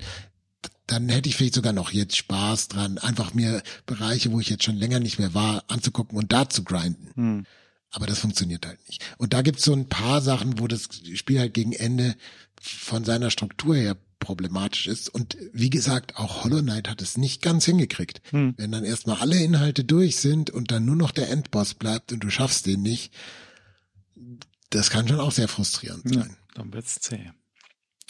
dann hätte ich vielleicht sogar noch jetzt Spaß dran, einfach mir Bereiche, wo ich jetzt schon länger nicht mehr war, anzugucken und da zu grinden. Hm. Aber das funktioniert halt nicht. Und da gibt's so ein paar Sachen, wo das Spiel halt gegen Ende von seiner Struktur her problematisch ist. Und wie gesagt, auch Hollow Knight hat es nicht ganz hingekriegt. Hm. Wenn dann erstmal alle Inhalte durch sind und dann nur noch der Endboss bleibt und du schaffst den nicht, das kann schon auch sehr frustrierend Ja, sein. dann wird's zäh.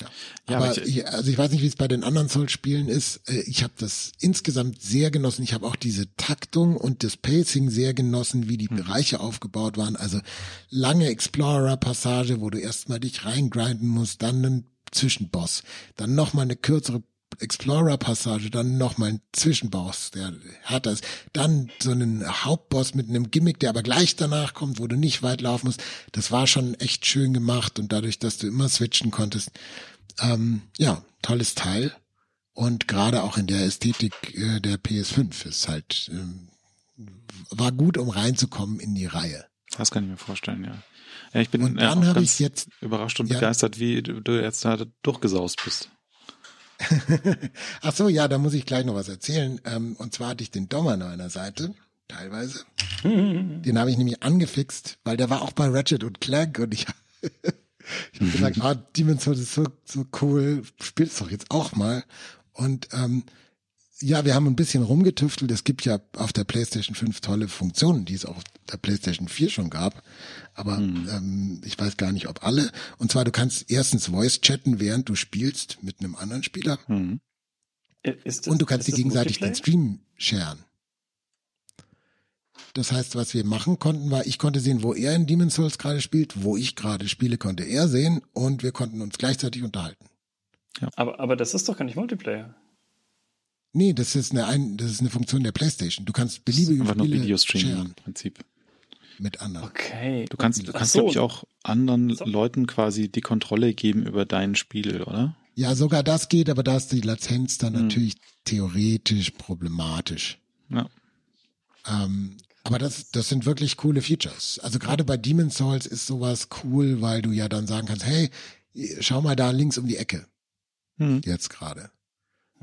Ja. Ja, aber aber ich- also ich weiß nicht, wie es bei den anderen Souls-Spielen ist. Äh, Ich habe das insgesamt sehr genossen. Ich habe auch diese Taktung und das Pacing sehr genossen, wie die Mhm. Bereiche aufgebaut waren. Also lange Explorer-Passage, wo du erstmal dich reingrinden musst, dann einen Zwischenboss, dann nochmal eine kürzere Explorer-Passage, dann nochmal ein Zwischenboss, der härter ist, dann so einen Hauptboss mit einem Gimmick, der aber gleich danach kommt, wo du nicht weit laufen musst. Das war schon echt schön gemacht und dadurch, dass du immer switchen konntest, ähm, ja, tolles Teil. Und gerade auch in der Ästhetik äh, der PS5 ist halt, ähm, war gut, um reinzukommen in die Reihe. Das kann ich mir vorstellen, ja. Ja, ich bin Und äh, dann auch habe ganz ich jetzt überrascht und Ja. begeistert, wie du, du jetzt da durchgesaust bist. Ach so, ja, da muss ich gleich noch was erzählen. Ähm, und zwar hatte ich den Dom an meiner Seite, teilweise. Den habe ich nämlich angefixt, weil der war auch bei Ratchet und Clank und ich, ich habe gesagt, ah, Demon's Souls ist so, so cool, spiel's doch jetzt auch mal. Und ähm, ja, wir haben ein bisschen rumgetüftelt. Es gibt ja auf der PlayStation 5 tolle Funktionen, die es auch auf der PlayStation 4 schon gab. Aber ähm, ich weiß gar nicht, ob alle. Und zwar, du kannst erstens Voice chatten, während du spielst mit einem anderen Spieler. Ist das, Und du kannst dir gegenseitig den? Stream sharen. Das heißt, was wir machen konnten, war, ich konnte sehen, wo er in Demon's Souls gerade spielt, wo ich gerade spiele, konnte er sehen und wir konnten uns gleichzeitig unterhalten. Aber, aber das ist doch gar nicht Multiplayer. Nee, das ist eine, ein, das ist eine Funktion der PlayStation. Du kannst beliebige Einfach nur Spiele Videostreaming sharen im Prinzip. mit anderen. Okay. Du kannst, du kannst so. glaube ich, auch anderen So. Leuten quasi die Kontrolle geben über dein Spiel, oder? Ja, sogar das geht, aber da ist die Latenz dann Hm. natürlich theoretisch problematisch. Ja. Ähm, aber das, das sind wirklich coole Features. Also gerade bei Demon's Souls ist sowas cool, weil du ja dann sagen kannst, hey, schau mal da links um die Ecke. Mhm. Jetzt gerade.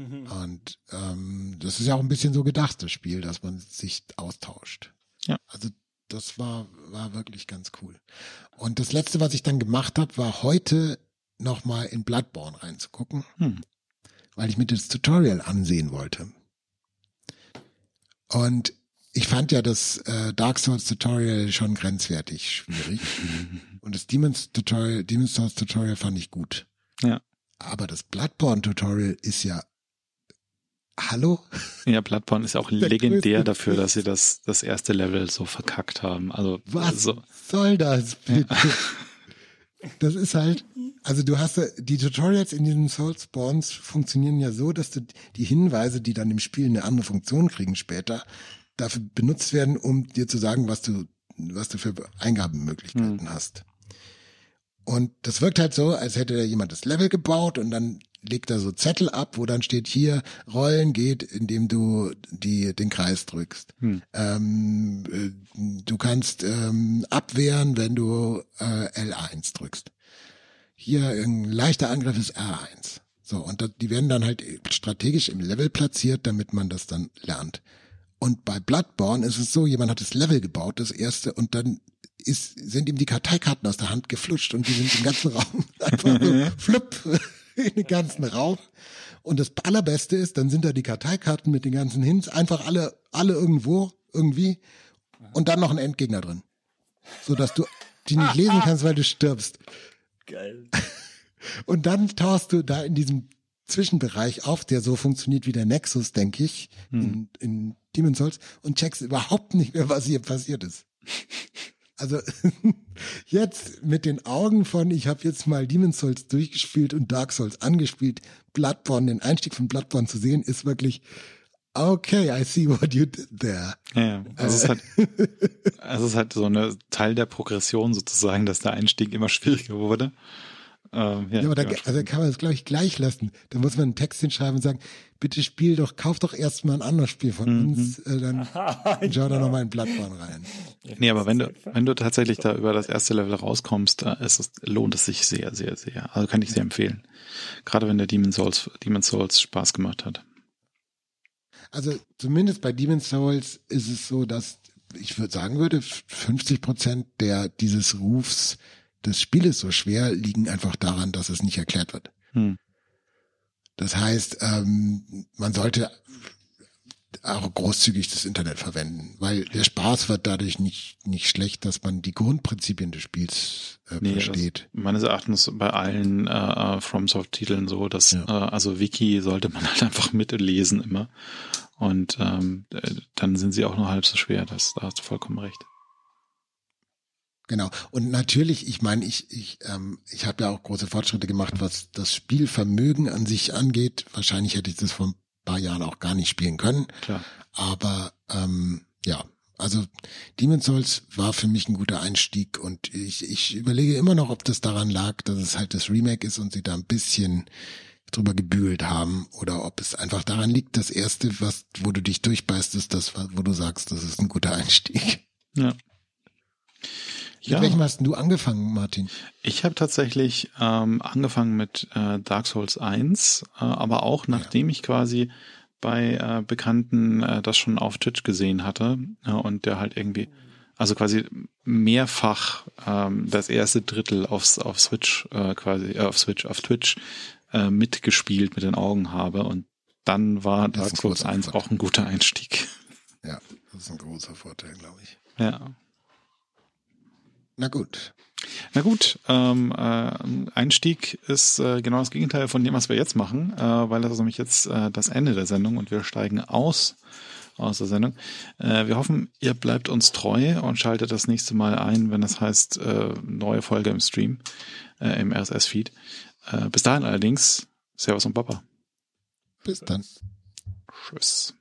Mhm. Und ähm, das ist ja auch ein bisschen so gedacht, das Spiel, dass man sich austauscht. Ja. Also das war, war wirklich ganz cool. Und das letzte, was ich dann gemacht habe, war heute nochmal in Bloodborne reinzugucken, Hm. weil ich mir das Tutorial ansehen wollte. Und ich fand ja das äh, Dark Souls Tutorial schon grenzwertig schwierig. Und das Demon's Tutorial, Demon's Souls Tutorial fand ich gut. Ja. Aber das Bloodborne Tutorial ist ja Hallo? Ja, Bloodborne ist auch legendär dafür, dass sie das, das erste Level so verkackt haben. Also, Was so, soll das bitte? Das ist halt, also du hast ja- die Tutorials in diesen Soulspawns funktionieren ja so, dass du die Hinweise, die dann im Spiel eine andere Funktion kriegen später, dafür benutzt werden, um dir zu sagen, was du, was du für Eingabemöglichkeiten hast. Und das wirkt halt so, als hätte da jemand das Level gebaut und dann legt er so Zettel ab, wo dann steht hier, Rollen geht, indem du die, den Kreis drückst. Hm. Ähm, äh, du kannst ähm, abwehren, wenn du äh, L1 drückst. Hier ein leichter Angriff ist R1. So, und das, die werden dann halt strategisch im Level platziert, damit man das dann lernt. Und bei Bloodborne ist es so, jemand hat das Level gebaut, das erste, und dann ist, sind ihm die Karteikarten aus der Hand geflutscht und die sind im ganzen Raum einfach so flupp in den ganzen Raum. Und das allerbeste ist, dann sind da die Karteikarten mit den ganzen Hints einfach alle, alle irgendwo, irgendwie, und dann noch ein Endgegner drin. So dass du die nicht lesen kannst, weil du stirbst. Geil. Und dann tauchst du da in diesem Zwischenbereich auf, der so funktioniert wie der Nexus, denke ich, in, in Demon's Souls und checkst überhaupt nicht mehr, was hier passiert ist. Also jetzt mit den Augen von, ich habe jetzt mal Demon's Souls durchgespielt und Dark Souls angespielt, Bloodborne, den Einstieg von Bloodborne zu sehen, ist wirklich okay, I see what you did there. ja, ja. Also es ist halt, es ist halt so eine Teil der Progression sozusagen, dass der Einstieg immer schwieriger wurde. Ähm, Ja, aber da, ja, also kann man das, glaube ich, gleich lassen. Da muss man einen Text hinschreiben und sagen, bitte spiel doch, kauf doch erstmal ein anderes Spiel von uns, äh, dann schau da nochmal in Bloodborne rein. Nee, aber wenn du, wenn du tatsächlich da über das erste Level rauskommst, da ist es, lohnt es sich sehr, sehr, sehr. Also kann ich sehr empfehlen. Gerade wenn der Demon Souls, Demon Souls Spaß gemacht hat. Also zumindest bei Demon's Souls ist es so, dass ich würde sagen würde, 50 Prozent der dieses Rufs des Spieles so schwer liegen einfach daran, dass es nicht erklärt wird. Hm. Das heißt, ähm, man sollte auch großzügig das Internet verwenden, weil der Spaß wird dadurch nicht, nicht schlecht, dass man die Grundprinzipien des Spiels äh, nee, versteht. meines Erachtens bei allen äh, äh FromSoft-Titeln so, dass ja. äh, also Wiki sollte man halt einfach mitlesen immer. Und ähm, dann sind sie auch nur halb so schwer. Das, da hast du vollkommen recht. Genau. Und natürlich, ich meine, ich, ich, ähm, ich habe ja auch große Fortschritte gemacht, was das Spielvermögen an sich angeht. Wahrscheinlich hätte ich das vor ein paar Jahren auch gar nicht spielen können. Klar. Aber ähm, ja, also Demon's Souls war für mich ein guter Einstieg und ich, ich überlege immer noch, ob das daran lag, dass es halt das Remake ist und sie da ein bisschen drüber gebügelt haben oder ob es einfach daran liegt, das erste, was, wo du dich durchbeißt, ist das, wo du sagst, das ist ein guter Einstieg. Ja. Ja. Mit welchem hast du angefangen, Martin? Ich habe tatsächlich ähm, angefangen mit äh, Dark Souls 1, äh, aber auch nachdem ja. ich quasi bei äh, Bekannten äh, das schon auf Twitch gesehen hatte äh, und der halt irgendwie, also quasi mehrfach ähm, das erste Drittel aufs, auf Switch äh, quasi, äh, auf Switch, auf Twitch äh, mitgespielt mit den Augen habe und dann war Dark Souls 1 Vorteil. auch ein guter Einstieg. Ja, das ist ein großer Vorteil, glaube ich. Ja. Na gut. Na gut, ähm, äh, Einstieg ist äh, genau das Gegenteil von dem, was wir jetzt machen, äh, weil das ist nämlich jetzt äh, das Ende der Sendung und wir steigen aus aus der Sendung. Äh, wir hoffen, ihr bleibt uns treu und schaltet das nächste Mal ein, wenn das heißt äh, neue Folge im Stream, äh, im RSS-Feed. Äh, bis dahin allerdings, Servus und Papa. Bis dann. Tschüss.